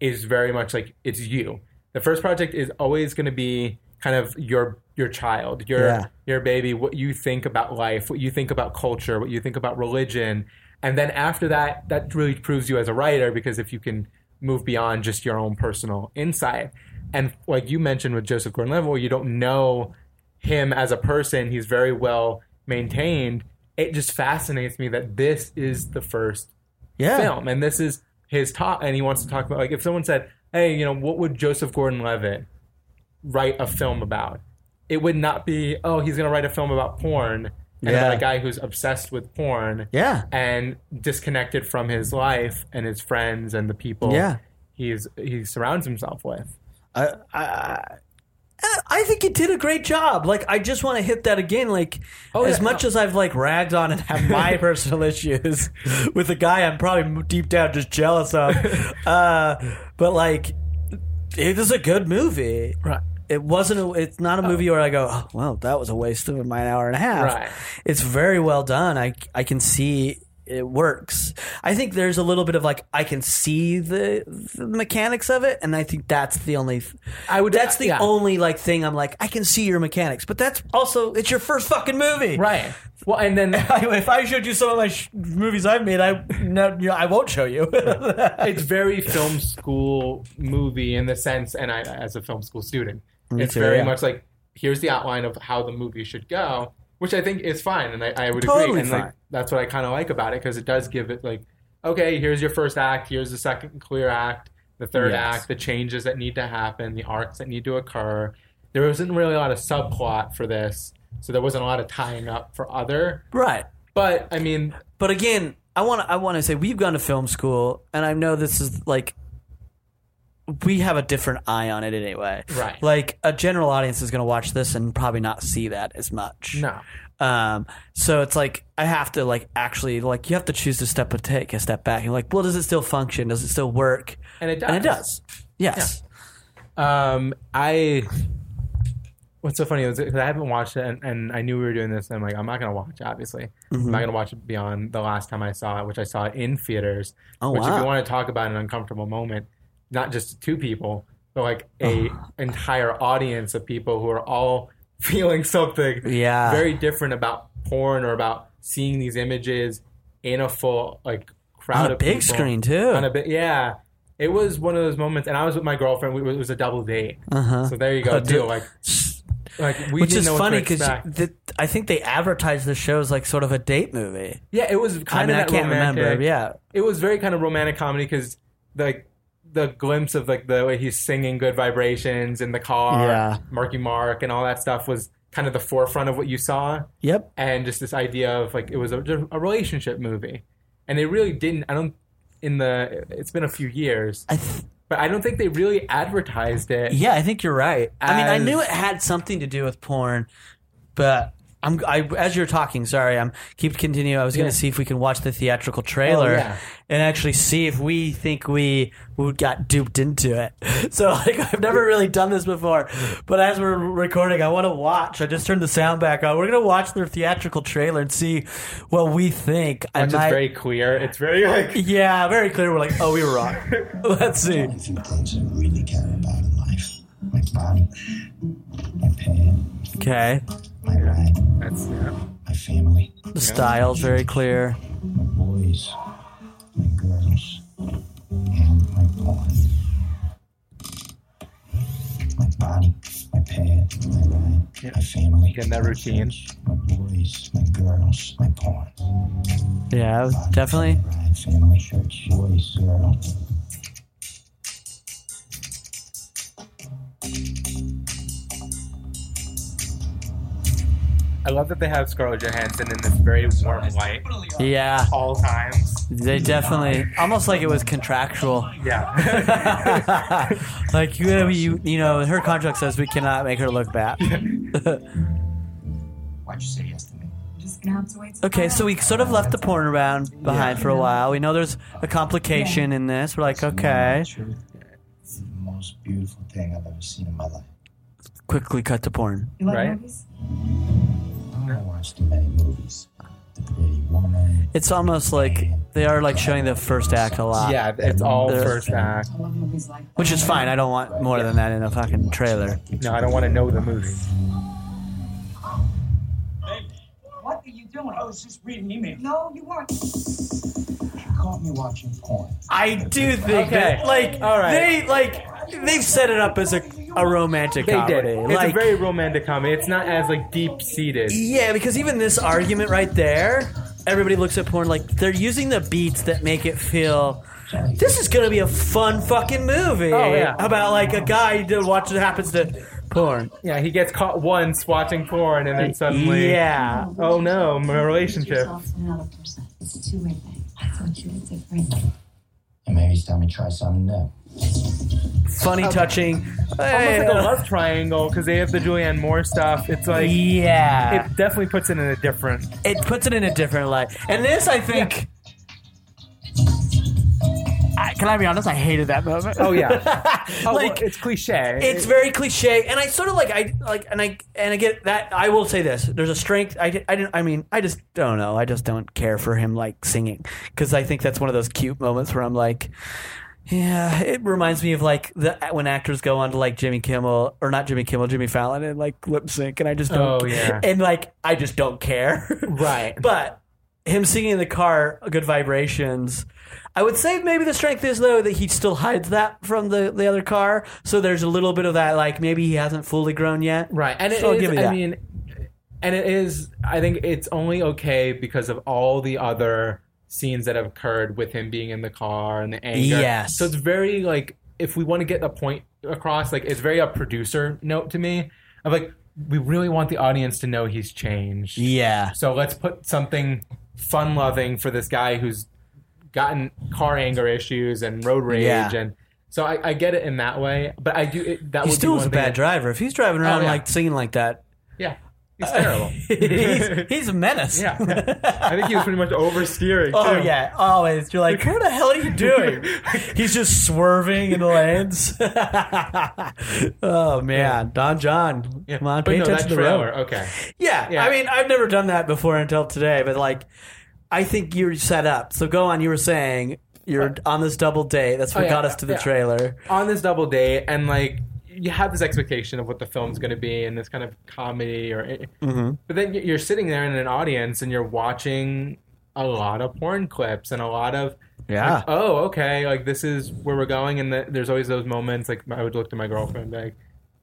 is very much like it's you. The first project is always going to be kind of your your child, your Yeah. your baby, what you think about life, what you think about culture, what you think about religion. And then after that, that really proves you as a writer because if you can move beyond just your own personal insight. And like you mentioned with Joseph Gordon Levitt, you don't know him as a person, he's very well maintained. It just fascinates me that this is the first Yeah. film and this is his talk and he wants to talk about like if someone said hey you know what would joseph gordon-levitt write a film about it would not be oh he's going to write a film about porn and Yeah. about a guy who's obsessed with porn Yeah. and disconnected from his life and his friends and the people Yeah. he's he surrounds himself with I, I, I think you did a great job. Like, I just want to hit that again. Like, Oh, as yeah, much no. as I've like ragged on and have my *laughs* personal issues with a guy I'm probably deep down just jealous of, *laughs* uh, but like, it is a good movie. Right. It wasn't. A, it's not a movie where I go, oh, well, that was a waste of my hour and a half. Right. It's very well done. I I can see it works. I think there's a little bit of like I can see the, the mechanics of it, and I think that's the only. I would- That's the yeah. only like thing I'm like I can see your mechanics, but that's also it's your first fucking movie, right well and then *laughs* if I showed you some of my sh- movies I've made, I no, you know, I won't show you. *laughs* it's *laughs* very film school movie in the sense, and I, as a film school student, it's too, very yeah. much like here's the outline of how the movie should go, which I think is fine, and I, I would Totally agree, and like, that's what I kind of like about it because it does give it like, okay, here's your first act, here's the second clear act, the third Yes. act, the changes that need to happen, the arcs that need to occur. There wasn't really a lot of subplot for this, so there wasn't a lot of tying up for other. right. But I mean, But again, I want to I want to say we've gone to film school, and I know this is like we have a different eye on it anyway. Right. Like a general audience is going to watch this and probably not see that as much. no. Um, so it's like I have to like actually like you have to choose to step a take a step back and like, well, does it still function? Does it still work? And it And it does. does. Yes. Um, I. What's so funny is because I haven't watched it, and, and I knew we were doing this, and I'm like, I'm not gonna watch it. Obviously, Mm-hmm. I'm not gonna watch it beyond the last time I saw it, which I saw it in theaters. Oh, which, if you want to talk about an uncomfortable moment, not just two people, but like a *sighs* entire audience of people who are all *laughs* feeling something Yeah. very different about porn or about seeing these images in a full like crowd On a of big people. screen, too. On a yeah. It was one of those moments, and I was with my girlfriend. We, it was a double date, so there you go, *laughs* Uh-huh. too. Like, like we Which is funny because. I think they advertised the show as like sort of a date movie. yeah, it was I kind mean, I of that can't romantic. remember. Yeah. it was very kind of romantic comedy because like the glimpse of like the way he's singing "Good Vibrations" in the car, Yeah. Marky Mark, and all that stuff was kind of the forefront of what you saw, Yep. and just this idea of like it was a, a relationship movie, and they really didn't. I don't. In the, it's been a few years, I th- but I don't think they really advertised it. yeah, I think you're right. I mean, I knew it had something to do with porn, but I'm I, as you're talking. Sorry, I'm keep continue. I was going Yeah. to see if we can watch the theatrical trailer Oh, yeah. and actually see if we think we, we got duped into it. *laughs* So like I've never really done this before, but as we're recording, I want to watch. I just turned the sound back on. We're going to watch their theatrical trailer and see what we think. I Which is very clear. It's very like yeah, very clear. We're like, oh, we were wrong. *laughs* *laughs* Let's see. only few things I really care about in life. My body, my pain, Okay, my ride, that's yeah. my family, the style's very clear. my boys, my girls, and my porn. My body, my pad, my ride, my family. Getting that routine. My boys, my girls, my porn. Yeah, Body, definitely. Ride, family, church, boys, girls. I love that they have Scarlett Johansson in this very warm light Yeah, all times. they definitely almost like it was contractual. Yeah. *laughs* like you, you, you know, her contract says we cannot make her look bad. *laughs* Why'd you say yes to me? Just gonna have to wait. okay, so we sort of left the porn around behind for a while. We know there's a complication in this. We're like, okay, Truth, It's the most beautiful thing I've ever seen in my life. quickly cut to porn. You like Right. movies? I watched too many movies. The Pretty Woman. It's almost like they are like showing the first act a lot. yeah, it's all There's- first act. I love movies like that. which is fine. I don't want more than that in a fucking trailer. No, I don't want to know the movie. What are you doing? I was just reading email. No, you weren't. She caught me watching porn. I do think Okay. that, like, All right. they like they've set it up as a a romantic They comedy. did it. It's Like, a very romantic comedy. It's not as like deep seated. yeah, because even this argument right there, everybody looks at porn like they're using the beats that make it feel. This is gonna be a fun fucking movie. Oh, yeah. about like a guy who watches happens to porn. Yeah, he gets caught once watching porn, and then suddenly, Yeah, oh no, my relationship. Another person. It's a two-way thing. I thought you were different. And maybe it's time to try something new. Funny, touching. Almost like a love triangle because they have the Julianne Moore stuff. It's like yeah, it definitely puts it in a different. it puts it in a different light. And this, I think. I, can I be honest? I hated that moment. Oh yeah, *laughs* oh, Like, well, it's cliche. It's very cliche, and I sort of like I like and I and I get that. I will say this: there's a strength. I, I didn't. I mean, I just don't know. I just don't care for him like singing because I think that's one of those cute moments where I'm like. Yeah, it reminds me of like the when actors go on to like Jimmy Kimmel or not Jimmy Kimmel, Jimmy Fallon and like lip sync, and I just don't. Oh, yeah. *laughs* and like I just don't care. *laughs* Right. but him singing in the car, "Good Vibrations." I would say maybe the strength is though that he still hides that from the, the other car, so there's a little bit of that like maybe he hasn't fully grown yet. Right, and it So I'll is- you I mean, and it is. I think it's only okay because of all the other scenes that have occurred with him being in the car and the anger. Yes. So it's very like if we want to get the point across, like it's very a producer note to me of like we really want the audience to know he's changed. Yeah, So let's put something fun loving for this guy who's gotten car anger issues and road rage Yeah. and. So I, I get it in that way, but I do. It, that he still is a bad that- driver. If he's driving around Oh, yeah. like singing like that, Yeah, he's terrible. *laughs* he's, he's a menace. Yeah, I think he was pretty much oversteering. Oh too. yeah, oh, always. You're like, what the hell are you doing? *laughs* He's just swerving in the lanes. *laughs* oh man, Don Jon, Yeah. come on, but pay no, attention to the road. Okay, Yeah, Yeah. I mean, I've never done that before until today, but like, I think you're set up. So go on. You were saying you're uh, on this double date. That's what Oh, yeah, got us to the yeah. trailer. on this double date, and like you have this expectation of what the film's going to be, and this kind of comedy, or Mm-hmm. but then you're sitting there in an audience and you're watching a lot of porn clips and a lot of Yeah. like, oh okay like this is where we're going and the, there's always those moments like i would look to my girlfriend like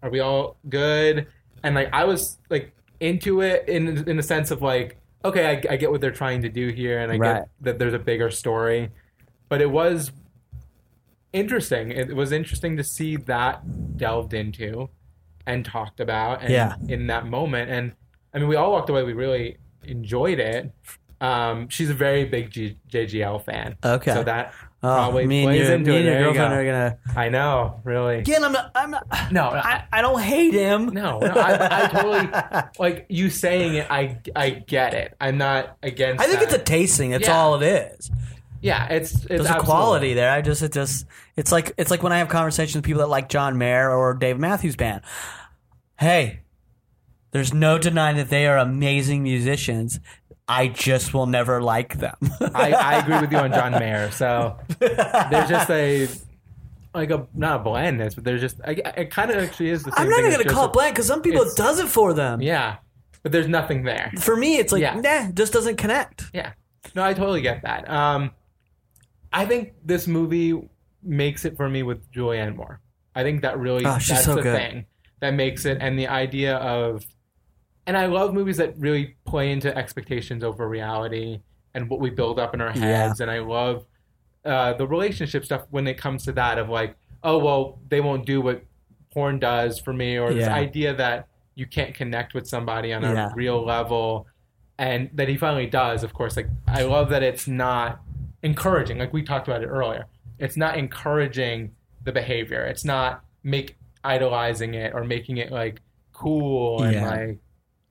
are we all good and like i was like into it in in the sense of like okay i, I get what they're trying to do here and i Right. get that there's a bigger story but it was interesting it was interesting to see that delved into and talked about and Yeah. in that moment and i mean we all walked away we really enjoyed it um, she's a very big G- JGL fan. Okay. So that probably me plays you, into me it. and your girlfriend go. are gonna. I know, really. Again, I'm not. I'm not. No, I, I don't hate him. No, no I, I totally *laughs* like you saying it. I I get it. I'm not against. I think that. it's a tasting. That's Yeah. all it is. Yeah. It's it's There's a absolutely- quality there. I just it just it's like it's like when I have conversations with people that like John Mayer or Dave Matthews Band. Hey, there's no denying that they are amazing musicians. I just will never like them. *laughs* I, I agree with you on John Mayer. So there's just a like a not a blandness, but there's just I, it kind of actually is the same. I'm not thing. even gonna call it blank because some people it it's- does it for them. Yeah, but there's nothing there. For me, it's like Yeah. nah, just doesn't connect. Yeah. No, I totally get that. Um, I think this movie makes it for me with Julianne Moore. I think that really Oh, that's so the good. thing that makes it, and the idea of, and I love movies that really play into expectations over reality and what we build up in our heads. And I love uh, the relationship stuff when it comes to that of like, oh well, they won't do what porn does for me, or this idea that you can't connect with somebody on a Yeah. real level and that he finally does of course like i love that it's not encouraging like we talked about it earlier it's not encouraging the behavior it's not make idolizing it or making it like cool and Yeah. like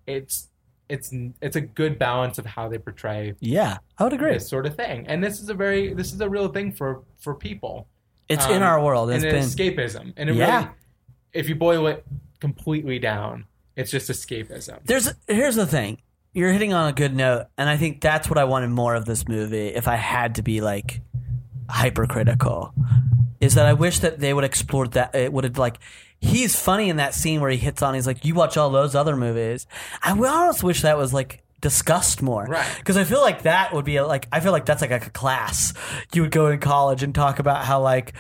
it's it's it's a good balance of how they portray Yeah, I would agree. this sort of thing and this is a very this is a real thing for for people It's Um, in our world. It's and been escapism and it Yeah. really if you boil it completely down it's just escapism There's here's the thing. You're hitting on a good note, and I think that's what I wanted more of this movie. If I had to be like hypercritical, is that I wish that they would explore that. It would have like he's funny in that scene where he hits on. He's like, "You watch all those other movies." I would almost wish that was like discussed more, Right. Because I feel like that would be a, like I feel like that's like a class you would go in college and talk about how like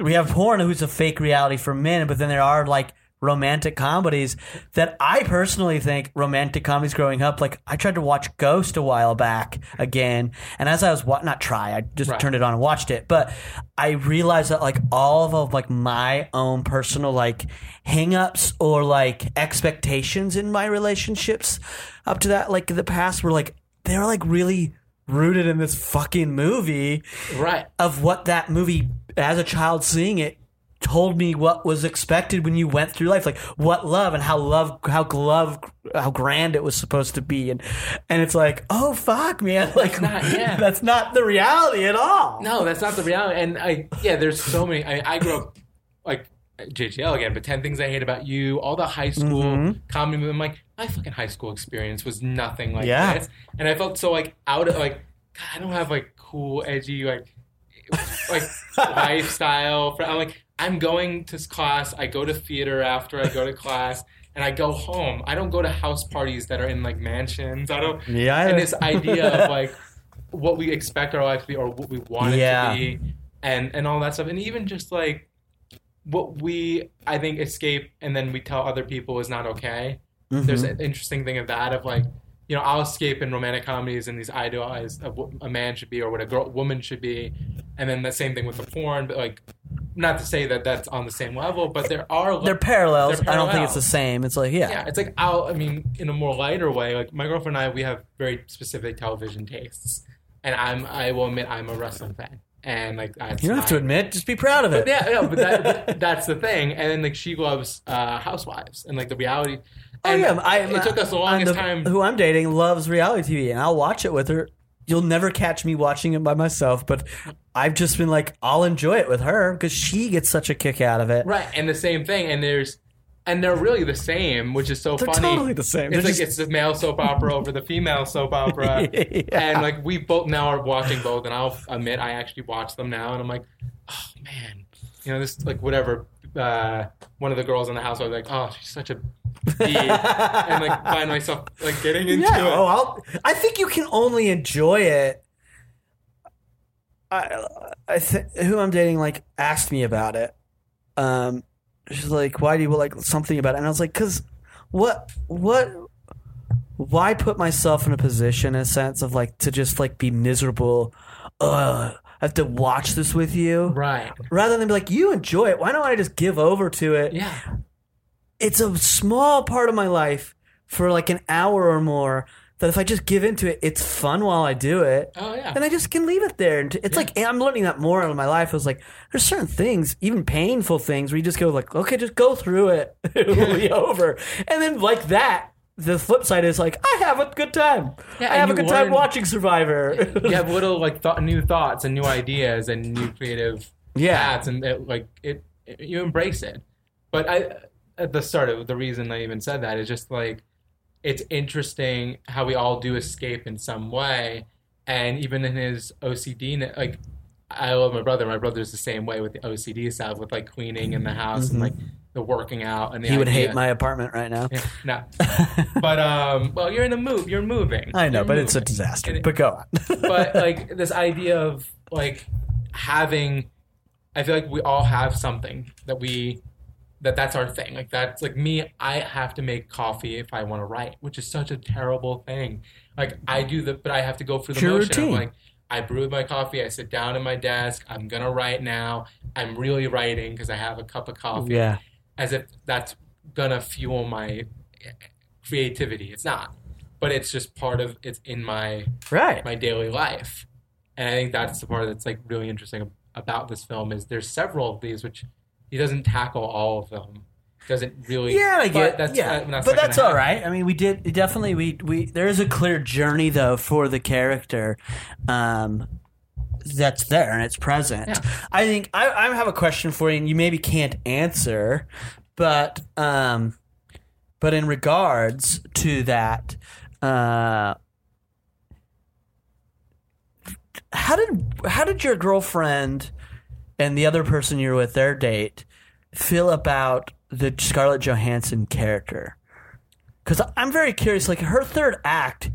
we have porn who's a fake reality for men, but then there are like romantic comedies that I personally think romantic comedies growing up. Like I tried to watch Ghost a while back again, and as I was wa- not try, I just Right. turned it on and watched it. But I realized that like all of, of like my own personal like hangups or like expectations in my relationships up to that like the past were like they were like really rooted in this fucking movie right of what that movie as a child seeing it told me what was expected when you went through life like what love and how love how love how grand it was supposed to be and and it's like oh fuck man like not- *laughs* yeah. that's not the reality at all No, that's not the reality. And I, yeah, there's so many. I, I grew up like JGL again, but ten things I hate about you. All the high school Mm-hmm. comedy. I'm like, my fucking high school experience was nothing like Yeah. this, and I felt so like out of like, God, I don't have like cool, edgy like, like *laughs* lifestyle. For, I'm like, I'm going to class. I go to theater after I go to class. *laughs* And I go home. I don't go to house parties that are in like mansions. I don't. Yeah, I- And this idea of like what we expect our life to be or what we want it Yeah. to be and and all that stuff and even just like what we i think escape and then we tell other people is not okay there's Mm-hmm. an interesting thing of that of like you know i'll escape in romantic comedies and these idealized of what a man should be or what a girl woman should be and then the same thing with the porn but like not to say that that's on the same level but there are they're parallels They're i don't think it's the same it's like yeah, yeah, it's like I'll. I mean, in a more lighter way, like my girlfriend and I, we have very specific television tastes, and I'm. I will admit, I'm a wrestling fan, and like you don't have to admit just be proud of it Yeah, no, but, that, *laughs* that's the thing. And then like she loves uh, Housewives and like the reality. Oh And yeah, I, am. it took us the I'm longest the- time. Who I'm dating loves reality TV, and I'll watch it with her. You'll never catch me watching it by myself, but I've just been like, I'll enjoy it with her because she gets such a kick out of it. Right, and the same thing, and there's, and they're really the same, which is so They're funny. totally the same. It's They're like just- it's the male soap opera over the female soap opera, *laughs* Yeah. and like we both now are watching both, and I'll admit I actually watch them now, and I'm like, oh man, you know this like whatever. Uh, one of the girls in the house, I was like, oh, she's such a bee, and like find myself like getting into Yeah. it. Oh, I'll, I think you can only enjoy it. I, I th- who I'm dating like asked me about it. Um, she's like, "Why do you like something about it?" And I was like, "Cause what, what, why put myself in a position, in a sense of like to just like be miserable? Uh, I have to watch this with you, right? rather than be like, you enjoy it. Why don't I just give over to it? Yeah. It's a small part of my life for like an hour or more that if I just give into it, it's fun while I do it. Oh, yeah. and I just can leave it there. And it's like I'm learning that more in my life. I was like, there's certain things, even painful things, where you just go like, okay, just go through it, *laughs* it'll be over. And then like that, the flip side is like, I have a good time. Yeah, I have a good time watching Survivor. you have *laughs* little like thought, new thoughts and new ideas and new creative Yeah. paths, and it, like it, it- you embrace it. But I, at the start of the reason I even said that is just like it's interesting how we all do escape in some way, and even in his OCD, like I love my brother. My brother's the same way with the OCD stuff, with like cleaning in the house and like the working out and the he would hate my apartment right now. Yeah, no, *laughs* but um, well, you're in the move. You're moving. I know, You're but it's a disaster. It- But go on. *laughs* but *laughs* like this idea of like having i feel like we all have something that we that that's our thing like that's like me i have to make coffee if i want to write which is such a terrible thing like i do the but i have to go through the your motion routine. of like i brew my coffee i sit down at my desk i'm gonna write now i'm really writing because i have a cup of coffee yeah. as if that's gonna fuel my eh, creativity it's not but it's just part of it's in my Right. my daily life. And I think that's the part that's like really interesting about this film is there's several of these which he doesn't tackle all of them. Doesn't really Yeah, I but get that's, yeah, uh, that's but that's happen. right. I mean, we did definitely we we there is a clear journey though for the character, um, that's there and it's present. Yeah. I think I, I have a question for you, and you maybe can't answer, but um, but in regards to that, uh, how did how did your girlfriend and the other person you're with their date feel about the Scarlett Johansson character? Because I'm very curious. Like her third act,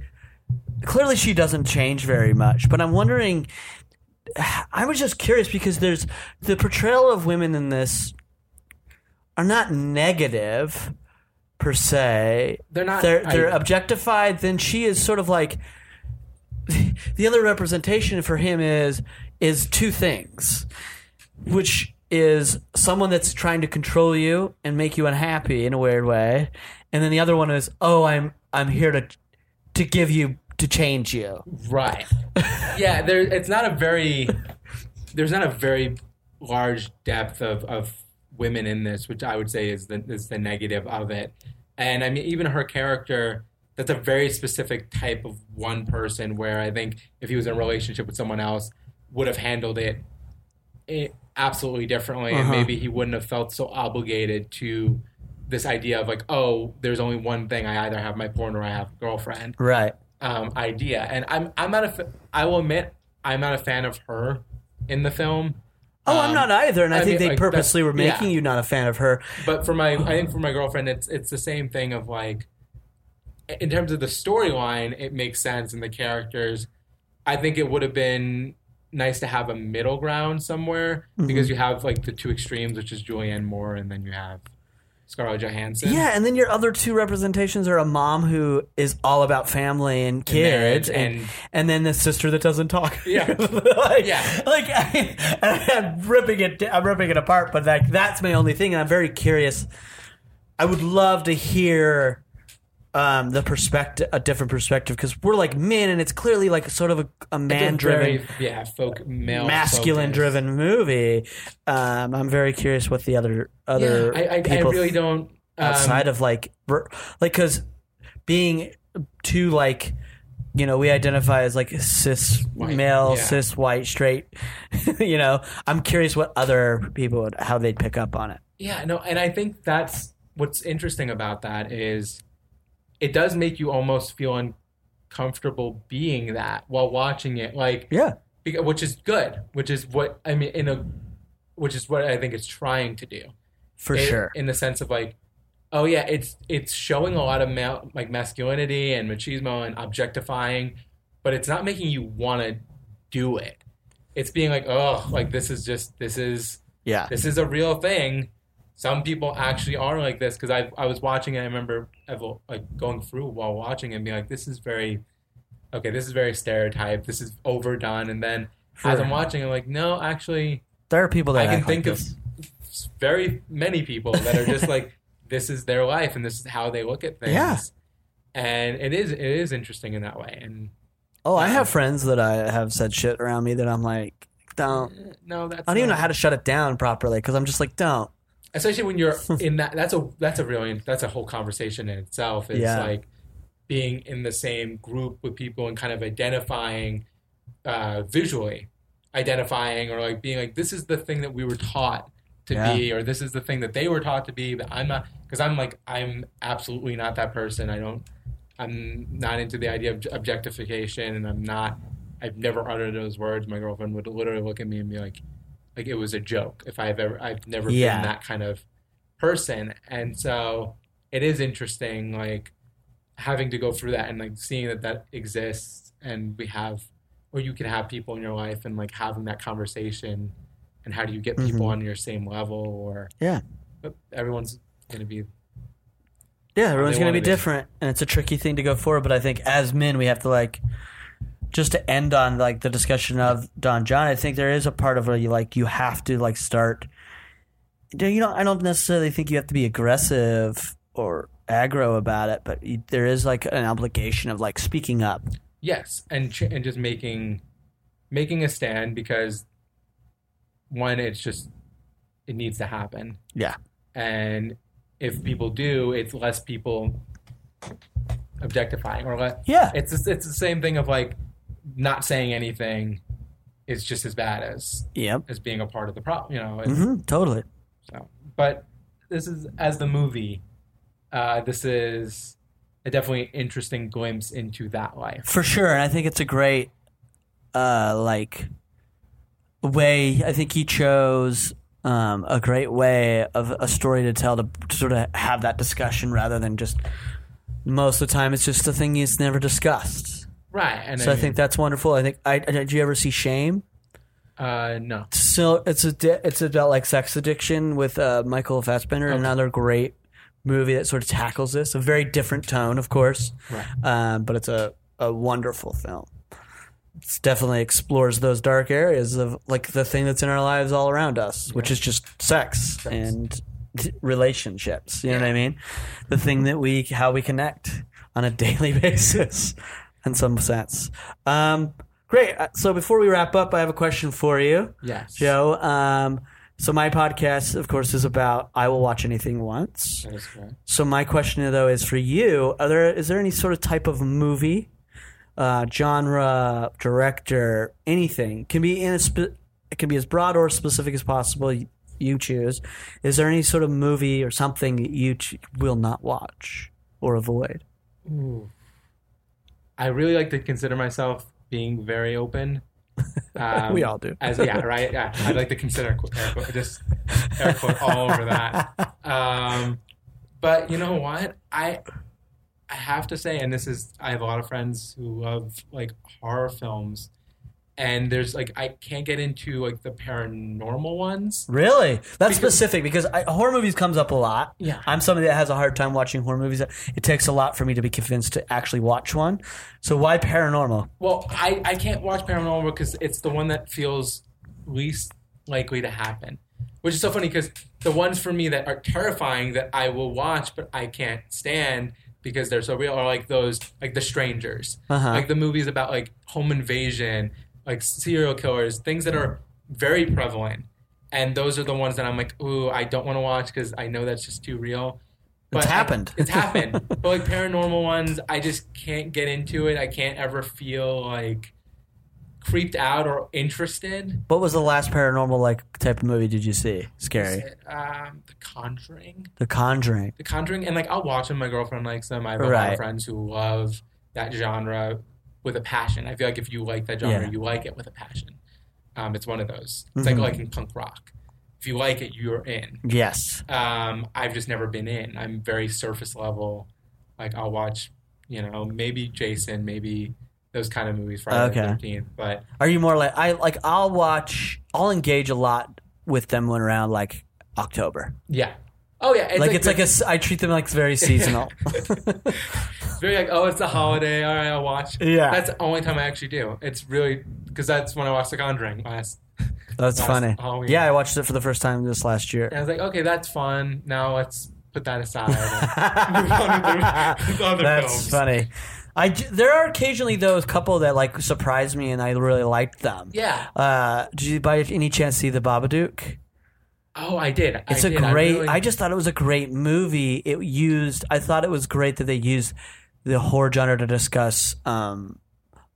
clearly she doesn't change very much. But I'm wondering. *sighs* I was just curious because there's the portrayal of women in this are not negative per se. They're not- They're they're I- objectified. Then she is sort of like *laughs* the other representation for him is is two things, which is someone that's trying to control you and make you unhappy in a weird way, and then the other one is oh I'm I'm here to to give you to change you. Right. *laughs* yeah, there it's not a very there's not a very large depth of, of women in this, which I would say is the is the negative of it. And I mean even her character that's a very specific type of one person where I think if he was in a relationship with someone else would have handled it, it absolutely differently and maybe he wouldn't have felt so obligated to this idea of like oh there's only one thing I either have my porn or I have a girlfriend Right. um, idea. And I'm I'm not a I will admit I'm not a fan of her in the film. Oh, I'm Um, not either, and I, I think mean, they like, purposely were making yeah. you not a fan of her. But for my I think for my girlfriend it's it's the same thing of like in terms of the storyline it makes sense and the characters I think it would have been nice to have a middle ground somewhere Mm-hmm. because you have like the two extremes which is Julianne Moore and then you have Scarlett Johansson. Yeah, and then your other two representations are a mom who is all about family and marriage kids, and, and- and then the sister that doesn't talk. Yeah. *laughs* like, Yeah. Like *laughs* I, am ripping it, I'm ripping it apart, but like that's my only thing, and I'm very curious. I would love to hear um, the perspective, a different perspective, because we're like men, and it's clearly like sort of a, a man-driven, yeah, folk male masculine-driven movie. Um, I'm very curious what the other other Yeah, I, I, I people really don't um, outside of like like because being too like you know we identify as like cis White, male yeah. cis white straight *laughs* you know i'm curious what other people would how they'd pick up on it Yeah, no, and I think that's what's interesting about that is it does make you almost feel uncomfortable being that while watching it, like yeah beca- which is good, which is what I mean in a, which is what I think it's trying to do for It- sure in the sense of like, oh yeah, it's it's showing a lot of male like masculinity and machismo and objectifying, but it's not making you want to do it. It's being like, oh, like this is just this is yeah this is a real thing. Some people actually are like this because I I was watching it. I remember Evo- like going through while watching and being like, this is very okay. This is very stereotyped. This is overdone. And then as I'm watching, I'm like, no, actually, there are people that I can like think of this. very many people that are just like, *laughs* this is their life and this is how they look at things. Yeah. and it is it is interesting in that way. And Oh, I have friends that I have said shit around me that I'm like, don't. no, that's I don't even know how to shut it down properly because I'm just like, don't. Especially when you're *laughs* in that that's a that's a really that's a whole conversation in itself it's Yeah. like being in the same group with people and kind of identifying uh, visually identifying or like being like this is the thing that we were taught to Yeah. be or this is the thing that they were taught to be but i'm not because i'm like i'm absolutely not that person i don't i'm not into the idea of objectification and i'm not i've never uttered those words my girlfriend would literally look at me and be like like it was a joke if I've ever I've never Yeah. been that kind of person and so it is interesting like having to go through that and like seeing that that exists and we have or you can have people in your life and like having that conversation and how do you get people mm-hmm. on your same level or Yeah. but everyone's gonna be Yeah, everyone's going to be. different, and it's a tricky thing to go for. But I think as men, we have to like just to end on like the discussion of Don Jon. I think there is a part of where you like you have to like start. You know, I don't necessarily think you have to be aggressive or aggro about it, but you, there is like an obligation of like speaking up. Yes, and ch- and just making making a stand because one, it's just it needs to happen, Yeah, and if people do, it's less people objectifying or less. Yeah. it's it's the same thing of like not saying anything is just as bad as yep, as being a part of the problem. You know, it's, hmm totally. so, but this is as the movie. Uh, this is a definitely interesting glimpse into that life. For sure, and I think it's a great, uh, like, way. I think he chose um, a great way of a story to tell to, sort of have that discussion rather than just. Most of the time, it's just a thing is never discussed. Right, and So I mean, think that's wonderful. I think. I did you ever see Shame? uh, no, So it's a di- it's about like sex addiction with uh, Michael Fassbender. Another great movie that sort of tackles this. A very different tone, of course, Right. um, but it's a, a wonderful film. It definitely explores those dark areas of like the thing that's in our lives all around us, which is just sex, and t- relationships. You know what I mean? The thing that we how we connect on a *laughs* daily basis, in some sense. Um, great. Uh, So before we wrap up, I have a question for you. yes, Joe. Um, so my podcast, of course, is about I will watch anything once. that is correct. So my question though is for you: Are there is there any sort of type of movie, uh, genre, director, anything can be in a spe- it can be as broad or specific as possible. You, you choose. Is there any sort of movie or something that you ch- will not watch or avoid? I really like to consider myself being very open. Um, *laughs* We all do. As yeah, right. Yeah, I'd like to consider air quote, just air quote all over that. *laughs* Um, but you know what? I I have to say, and this is I have a lot of friends who love like horror films, and there's like I can't get into like the paranormal ones. Really? That's Because- specific because I, horror movies comes up a lot. Yeah. I'm somebody that has a hard time watching horror movies. It takes a lot for me to be convinced to actually watch one. So why paranormal? Well, I, I can't watch paranormal because it's the one that feels least likely to happen. Which is so funny because the ones for me that are terrifying that I will watch but I can't stand because they're so real are like those like the strangers. Uh-huh. Like the movies about like home invasion, like serial killers, things that are very prevalent. And those are the ones that I'm like, ooh, I don't want to watch because I know that's just too real. But It's I- happened. it's happened. *laughs* but like paranormal ones, I just can't get into it. I can't ever feel like creeped out or interested. What was the last paranormal like type of movie did you see? Scary. Um, the Conjuring, The Conjuring. The Conjuring, and like I'll watch them. My girlfriend likes them. I have a lot Right. of friends who love that genre with a passion. I feel like if you like that genre, Yeah. you like it with a passion. Um, it's one of those. It's Mhm. like liking punk rock. If you like it, you're in. Yes. Um, I've just never been in. I'm very surface level. Like I'll watch, you know, maybe Jason, maybe those kind of movies, Friday Okay. the Thirteenth. But Are you more like I like I'll watch I'll engage a lot with them when around like October. yeah, oh yeah, it's like, it's like a. I treat them like it's very seasonal. *laughs* very like oh, it's a holiday. All right, I'll watch. Yeah. that's the only time I actually do. It's really because that's when I watched The Conjuring last. That's Last funny. Halloween. Yeah, I watched it for the first time this last year. And I was like, okay, that's fun. Now let's put that aside. and *laughs* move on with the- That's films. funny. I there are occasionally those couple that like surprise me and I really liked them. Yeah. Uh, did you by any chance see the Babadook? Oh, I did. It's a a great. I, just thought it was a great movie. It used. I thought it was great that they used the horror genre to discuss, um,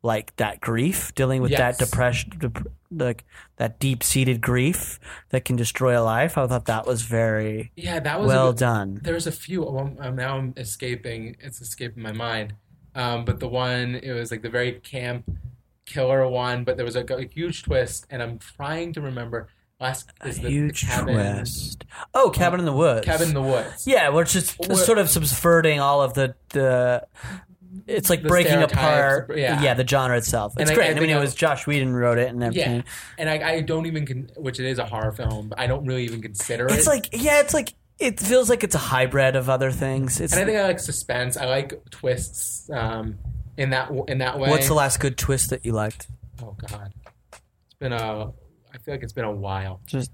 like that grief, dealing with that depression, dep- like that deep seated grief that can destroy a life. I thought that was very yeah, that was well good- done. There's a few. Well, um, now I'm escaping. It's escaping my mind. Um, but the one it was like the very camp killer one, but there was a, a huge twist, and I'm trying to remember. Last is the, Huge the cabin, twist. Oh, Cabin in the Woods. Cabin in the Woods. Yeah, we're just sort of subverting all of the the. It's like The breaking stereotypes, apart, yeah. the genre itself. It's And I- great. I I, mean, think it I- was Josh Whedon wrote it and everything. Yeah, and I, I don't even con- which it is a horror film, but I don't really even consider it. It's like yeah, it's like it feels like it's a hybrid of other things. It's and I think I like suspense. I like twists um, in that in that way. what's the last good twist that you liked? Oh God, it's been a. I feel like it's been a while. Just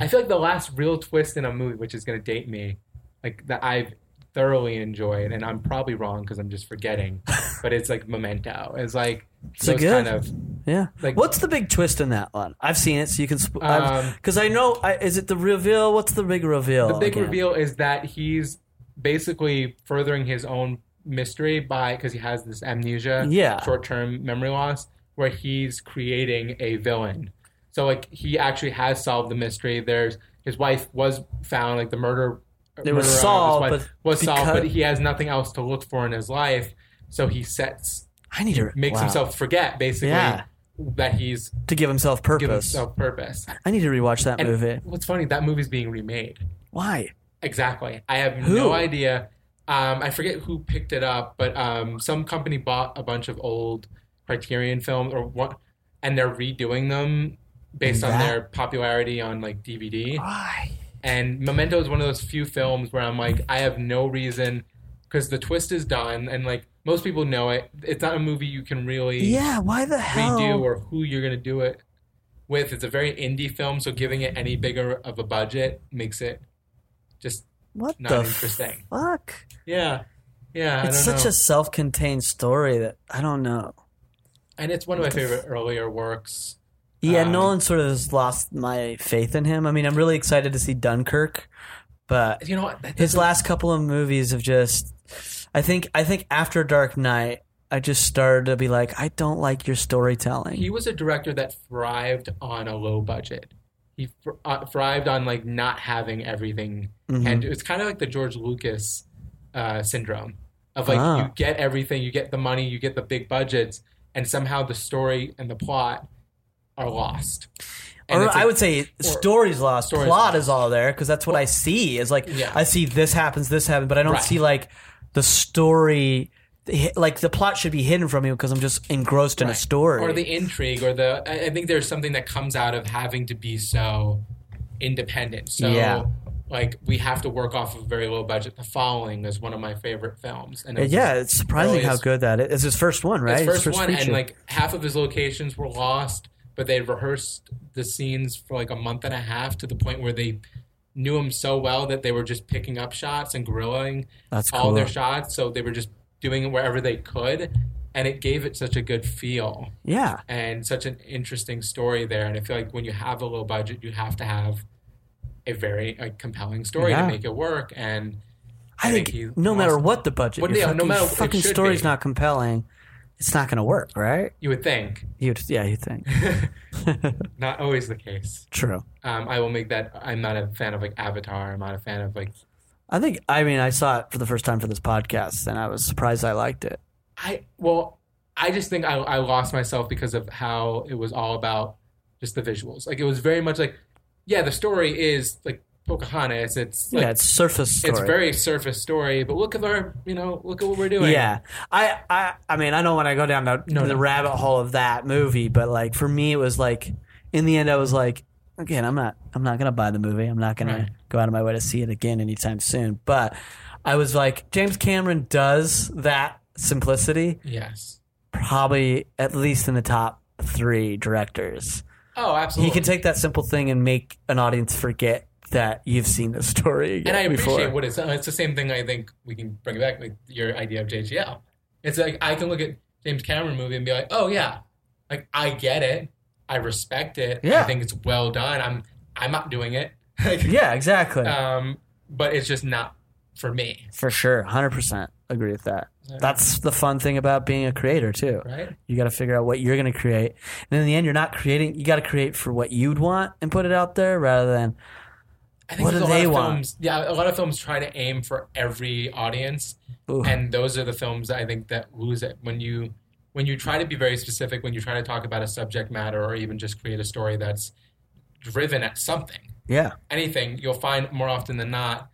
I feel like the last real twist in a movie, which is going to date me, like that I've thoroughly enjoyed, and I'm probably wrong because I'm just forgetting, *laughs* but it's like Memento. It's like It's a those good- kind of yeah. Like- what's the big twist in that one? I've seen it, so you can. Um, Because I know, I, is it the reveal? What's the big reveal? the big again? reveal is that he's basically furthering his own mystery by because he has this amnesia, Yeah. short-term memory loss, where he's creating a villain. So like he actually has solved the mystery. There's his wife was found, like the murder. It was murderer his solved, but was solved, but he has nothing else to look for in his life. So he sets I need to makes wow. himself forget basically Yeah. that he's to give himself purpose. given himself purpose. I need to rewatch that And movie. what's funny, that movie's being remade. Why? Exactly. I have Who? no idea. Um, I forget who picked it up, but um, some company bought a bunch of old Criterion films or what, and they're redoing them based on their popularity on like DVD. Why? And Memento is one of those few films where I'm like, I have no reason because the twist is done, and like most people know it. It's not a movie you can really Yeah. Why the hell? redo or who you're gonna do it with. It's a very indie film, so giving it any bigger of a budget makes it just what not the interesting. fuck? yeah, yeah. I It's such know. a self-contained story that I don't know. and it's one of my favorite earlier works. Yeah, Um, Nolan sort of has lost my faith in him. I mean, I'm really excited to see Dunkirk, but You know what? His last couple of movies have just. I think. I think after Dark Knight, I just started to be like, I don't like your storytelling. He was a director that thrived on a low budget. He uh, thrived on like not having everything, Mm-hmm. and it's kind of like the George Lucas uh, syndrome of like Ah. you get everything, you get the money, you get the big budgets, and somehow the story and the plot are oh, lost. And or I would say story's lost. story's Plot lost. is all there because that's what I see. Is like Yeah. I see this happens, this happens, but I don't Right. see like the story. Like the plot should be hidden from me because I'm just engrossed in a story. or the intrigue or the I think there's something that comes out of having to be so independent. So Yeah. like we have to work off of a very low budget. The Following is one of my favorite films, and it yeah, it's surprising how good that is. It's his first one, right? His first one, and like half of his locations were lost, but they rehearsed the scenes for like a month and a half to the point where they knew him so well that they were just picking up shots and grilling That's all their shots. So they were just doing it wherever they could, and it gave it such a good feel yeah, and such an interesting story there. And I feel like when you have a low budget, you have to have a very a compelling story Yeah. to make it work. And I, think, he no matter what the budget, yeah, no matter- fucking story's be. not compelling. It's not going to work, right? you would think, You'd yeah, you think? *laughs* *laughs* not always the case. True. Um, I will make that. I'm not a fan of like Avatar. I'm not a fan of like. I think. I mean, I saw it for the first time for this podcast, and I was surprised I liked it. I well, I just think I, I lost myself because of how it was all about just the visuals. Like it was very much like, yeah, the story is like Pocahontas. It's like, yeah, it's surface story. it's very surface story, but look at our, you know, look at what we're doing. Yeah, I, I, I mean, I don't want to go down the, No, the no. rabbit hole of that movie, but like for me, it was like, in the end, I was like, again, I'm not, I'm not gonna buy the movie. I'm not gonna Right. go out of my way to see it again anytime soon. But I was like, James Cameron does that simplicity Yes. probably at least in the top three directors. Oh, absolutely. He can take that simple thing and make an audience forget that you've seen the story again and I appreciate before. what it's. It's the same thing. I think we can bring it back with your idea of JGL. It's like I can look at James Cameron movie and be like, oh yeah, like I get it, I respect it. I think it's well done. I'm I'm not doing it. *laughs* Like, yeah, exactly. um, but it's just not for me, For sure, hundred percent agree with that. That's the fun thing about being a creator too. right? You got to figure out what you're going to create, and in the end, you're not creating. You got to create for what you'd want and put it out there, rather than I think What do a lot they of want? Films, yeah, a lot of films try to aim for every audience, Ooh. and those are the films I think that lose it when you when you try to be very specific, when you try to talk about a subject matter, or even just create a story that's driven at something, yeah, anything. You'll find more often than not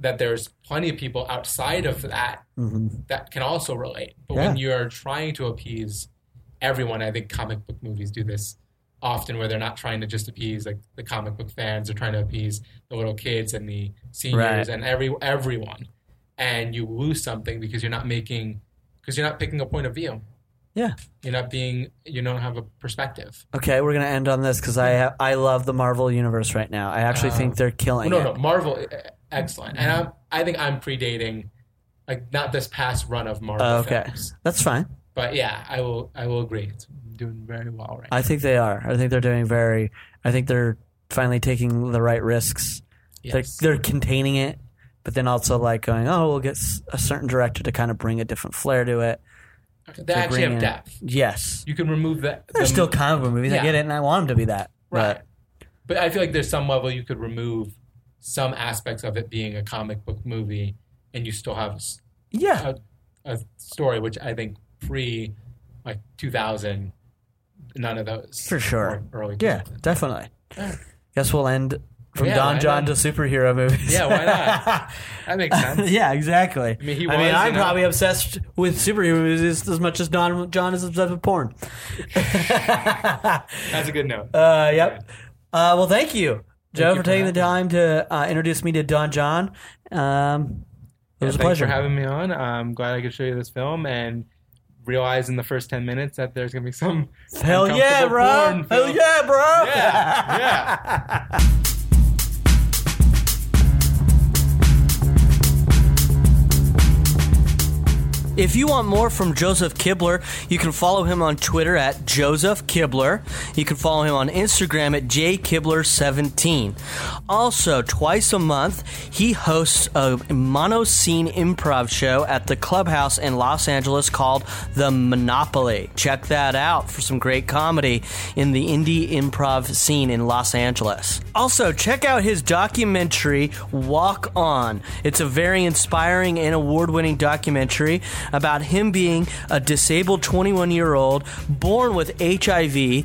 that there's plenty of people outside of that mm-hmm. that can also relate. But when you're trying to appease everyone, I think comic book movies do this often where they're not trying to just appease like the comic book fans, they're trying to appease the little kids and the seniors Right. and every everyone. And you lose something because you're not making because you're not picking a point of view. yeah. You're not being you don't have a perspective. Okay, we're gonna end on this because I I love the Marvel universe right now. I actually think they're killing no, it. no, Marvel, excellent. And I'm, I think I'm predating, like not this past run of Marvel Uh, okay, films, that's fine. but yeah, I will, I will agree. It's doing very well right. I think they are. I think they're doing very. I think they're finally taking the right risks. Yes. They're, they're containing it, but then also like going, oh, we'll get a certain director to kind of bring a different flair to it. they to actually have in- depth. Yes, You can remove that. they're the- still comic book movies. I get it, and I want them to be that. right, But but I feel like there's some level you could remove some aspects of it being a comic book movie, and you still have yeah, a, a story, which I think pre like 2000, none of those For sure. Early, yeah, 2000s. definitely. Guess we'll end from Yeah, Don Jon not? to superhero movies. Yeah, why not? *laughs* That makes sense. *laughs* yeah, exactly. I mean, he I mean I'm know. probably obsessed with superhero movies as much as Don Jon is obsessed with porn. *laughs* That's a good note. Uh, yep. Uh, well, thank you, Joe, you for for taking the time to uh, introduce me to Don Jon. Um, it was a pleasure. for having me on. I'm glad I could show you this film and realize in the first 10 minutes that there's going to be some. Hell yeah, bro! Hell yeah, bro! Yeah, yeah. *laughs* If you want more from Joseph Kibler, you can follow him on Twitter at Joseph Kibler. You can follow him on Instagram at jkibler17. Also, twice a month, he hosts a mono scene improv show at the clubhouse in Los Angeles called The Monopoly. Check that out for some great comedy in the indie improv scene in Los Angeles. Also, check out his documentary, Walk On. It's a very inspiring and award winning documentary about him being a disabled 21 year old born with HIV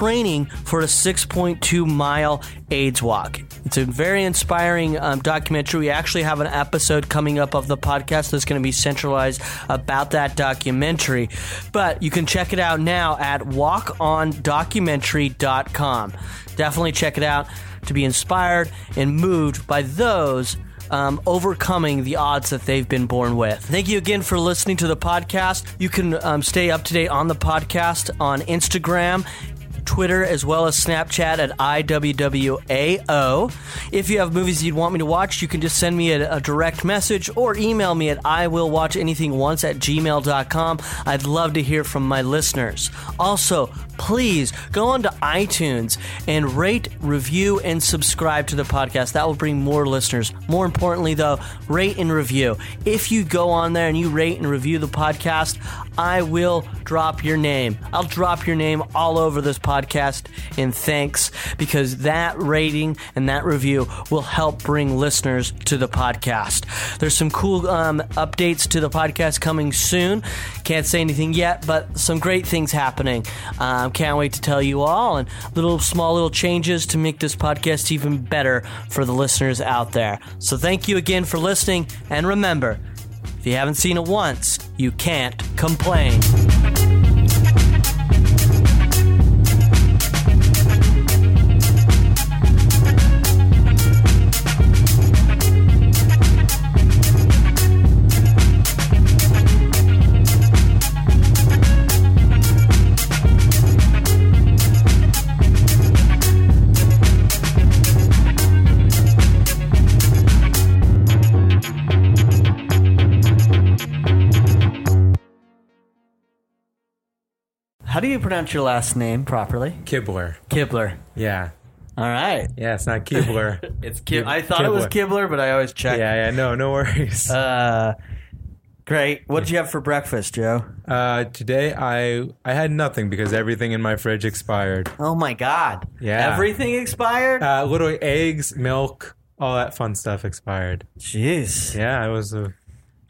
training for a 6.2 mile AIDS walk. It's a very inspiring um, documentary. We actually have an episode coming up of the podcast that's going to be centralized about that documentary. But you can check it out now at walkondocumentary.com. Definitely check it out to be inspired and moved by those um, overcoming the odds that they've been born with. Thank you again for listening to the podcast. You can um, stay up to date on the podcast on Instagram. Twitter as well as Snapchat at IWWAO. If you have movies you'd want me to watch, you can just send me a, a direct message or email me at IWillWatchAnythingOnce at gmail.com. I'd love to hear from my listeners. Also, please go on to iTunes and rate, review, and subscribe to the podcast. That will bring more listeners. More importantly, though, rate and review. If you go on there and you rate and review the podcast, I will drop your name. I'll drop your name all over this podcast in thanks because that rating and that review will help bring listeners to the podcast. There's some cool um, updates to the podcast coming soon. Can't say anything yet, but some great things happening. Um, can't wait to tell you all and little small little changes to make this podcast even better for the listeners out there. So thank you again for listening and remember, if you haven't seen it once, you can't complain. Pronounce your last name properly? Kibler. Kibler. Yeah. All right. Yeah, it's not Kibler. *laughs* It's Kib- I thought it was Kibler, but I always check. yeah, yeah, no, no worries. Uh, great. What did you have for breakfast, Joe? Uh, today I I had nothing because everything in my fridge expired. Oh my God. Yeah. Everything expired. Uh, literally eggs, milk, all that fun stuff expired. Jeez. Yeah, it was a.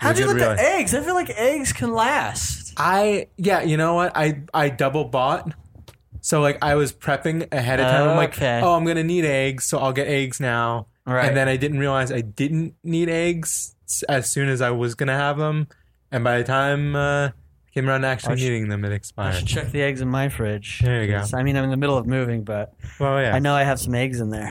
How'd you good with the eggs? I feel like eggs can last. I yeah, you know what? I I double bought. So like I was prepping ahead of time. I'm like, Okay. oh, I'm gonna need eggs, so I'll get eggs now. Right. And then I didn't realize I didn't need eggs s- as soon as I was gonna have them, and by the time uh, I came around to actually I should- needing them, it expired. I expired. should check the eggs in my fridge. There you go. I mean, I'm in the middle of moving, but Well, yeah. I know I have some eggs in there.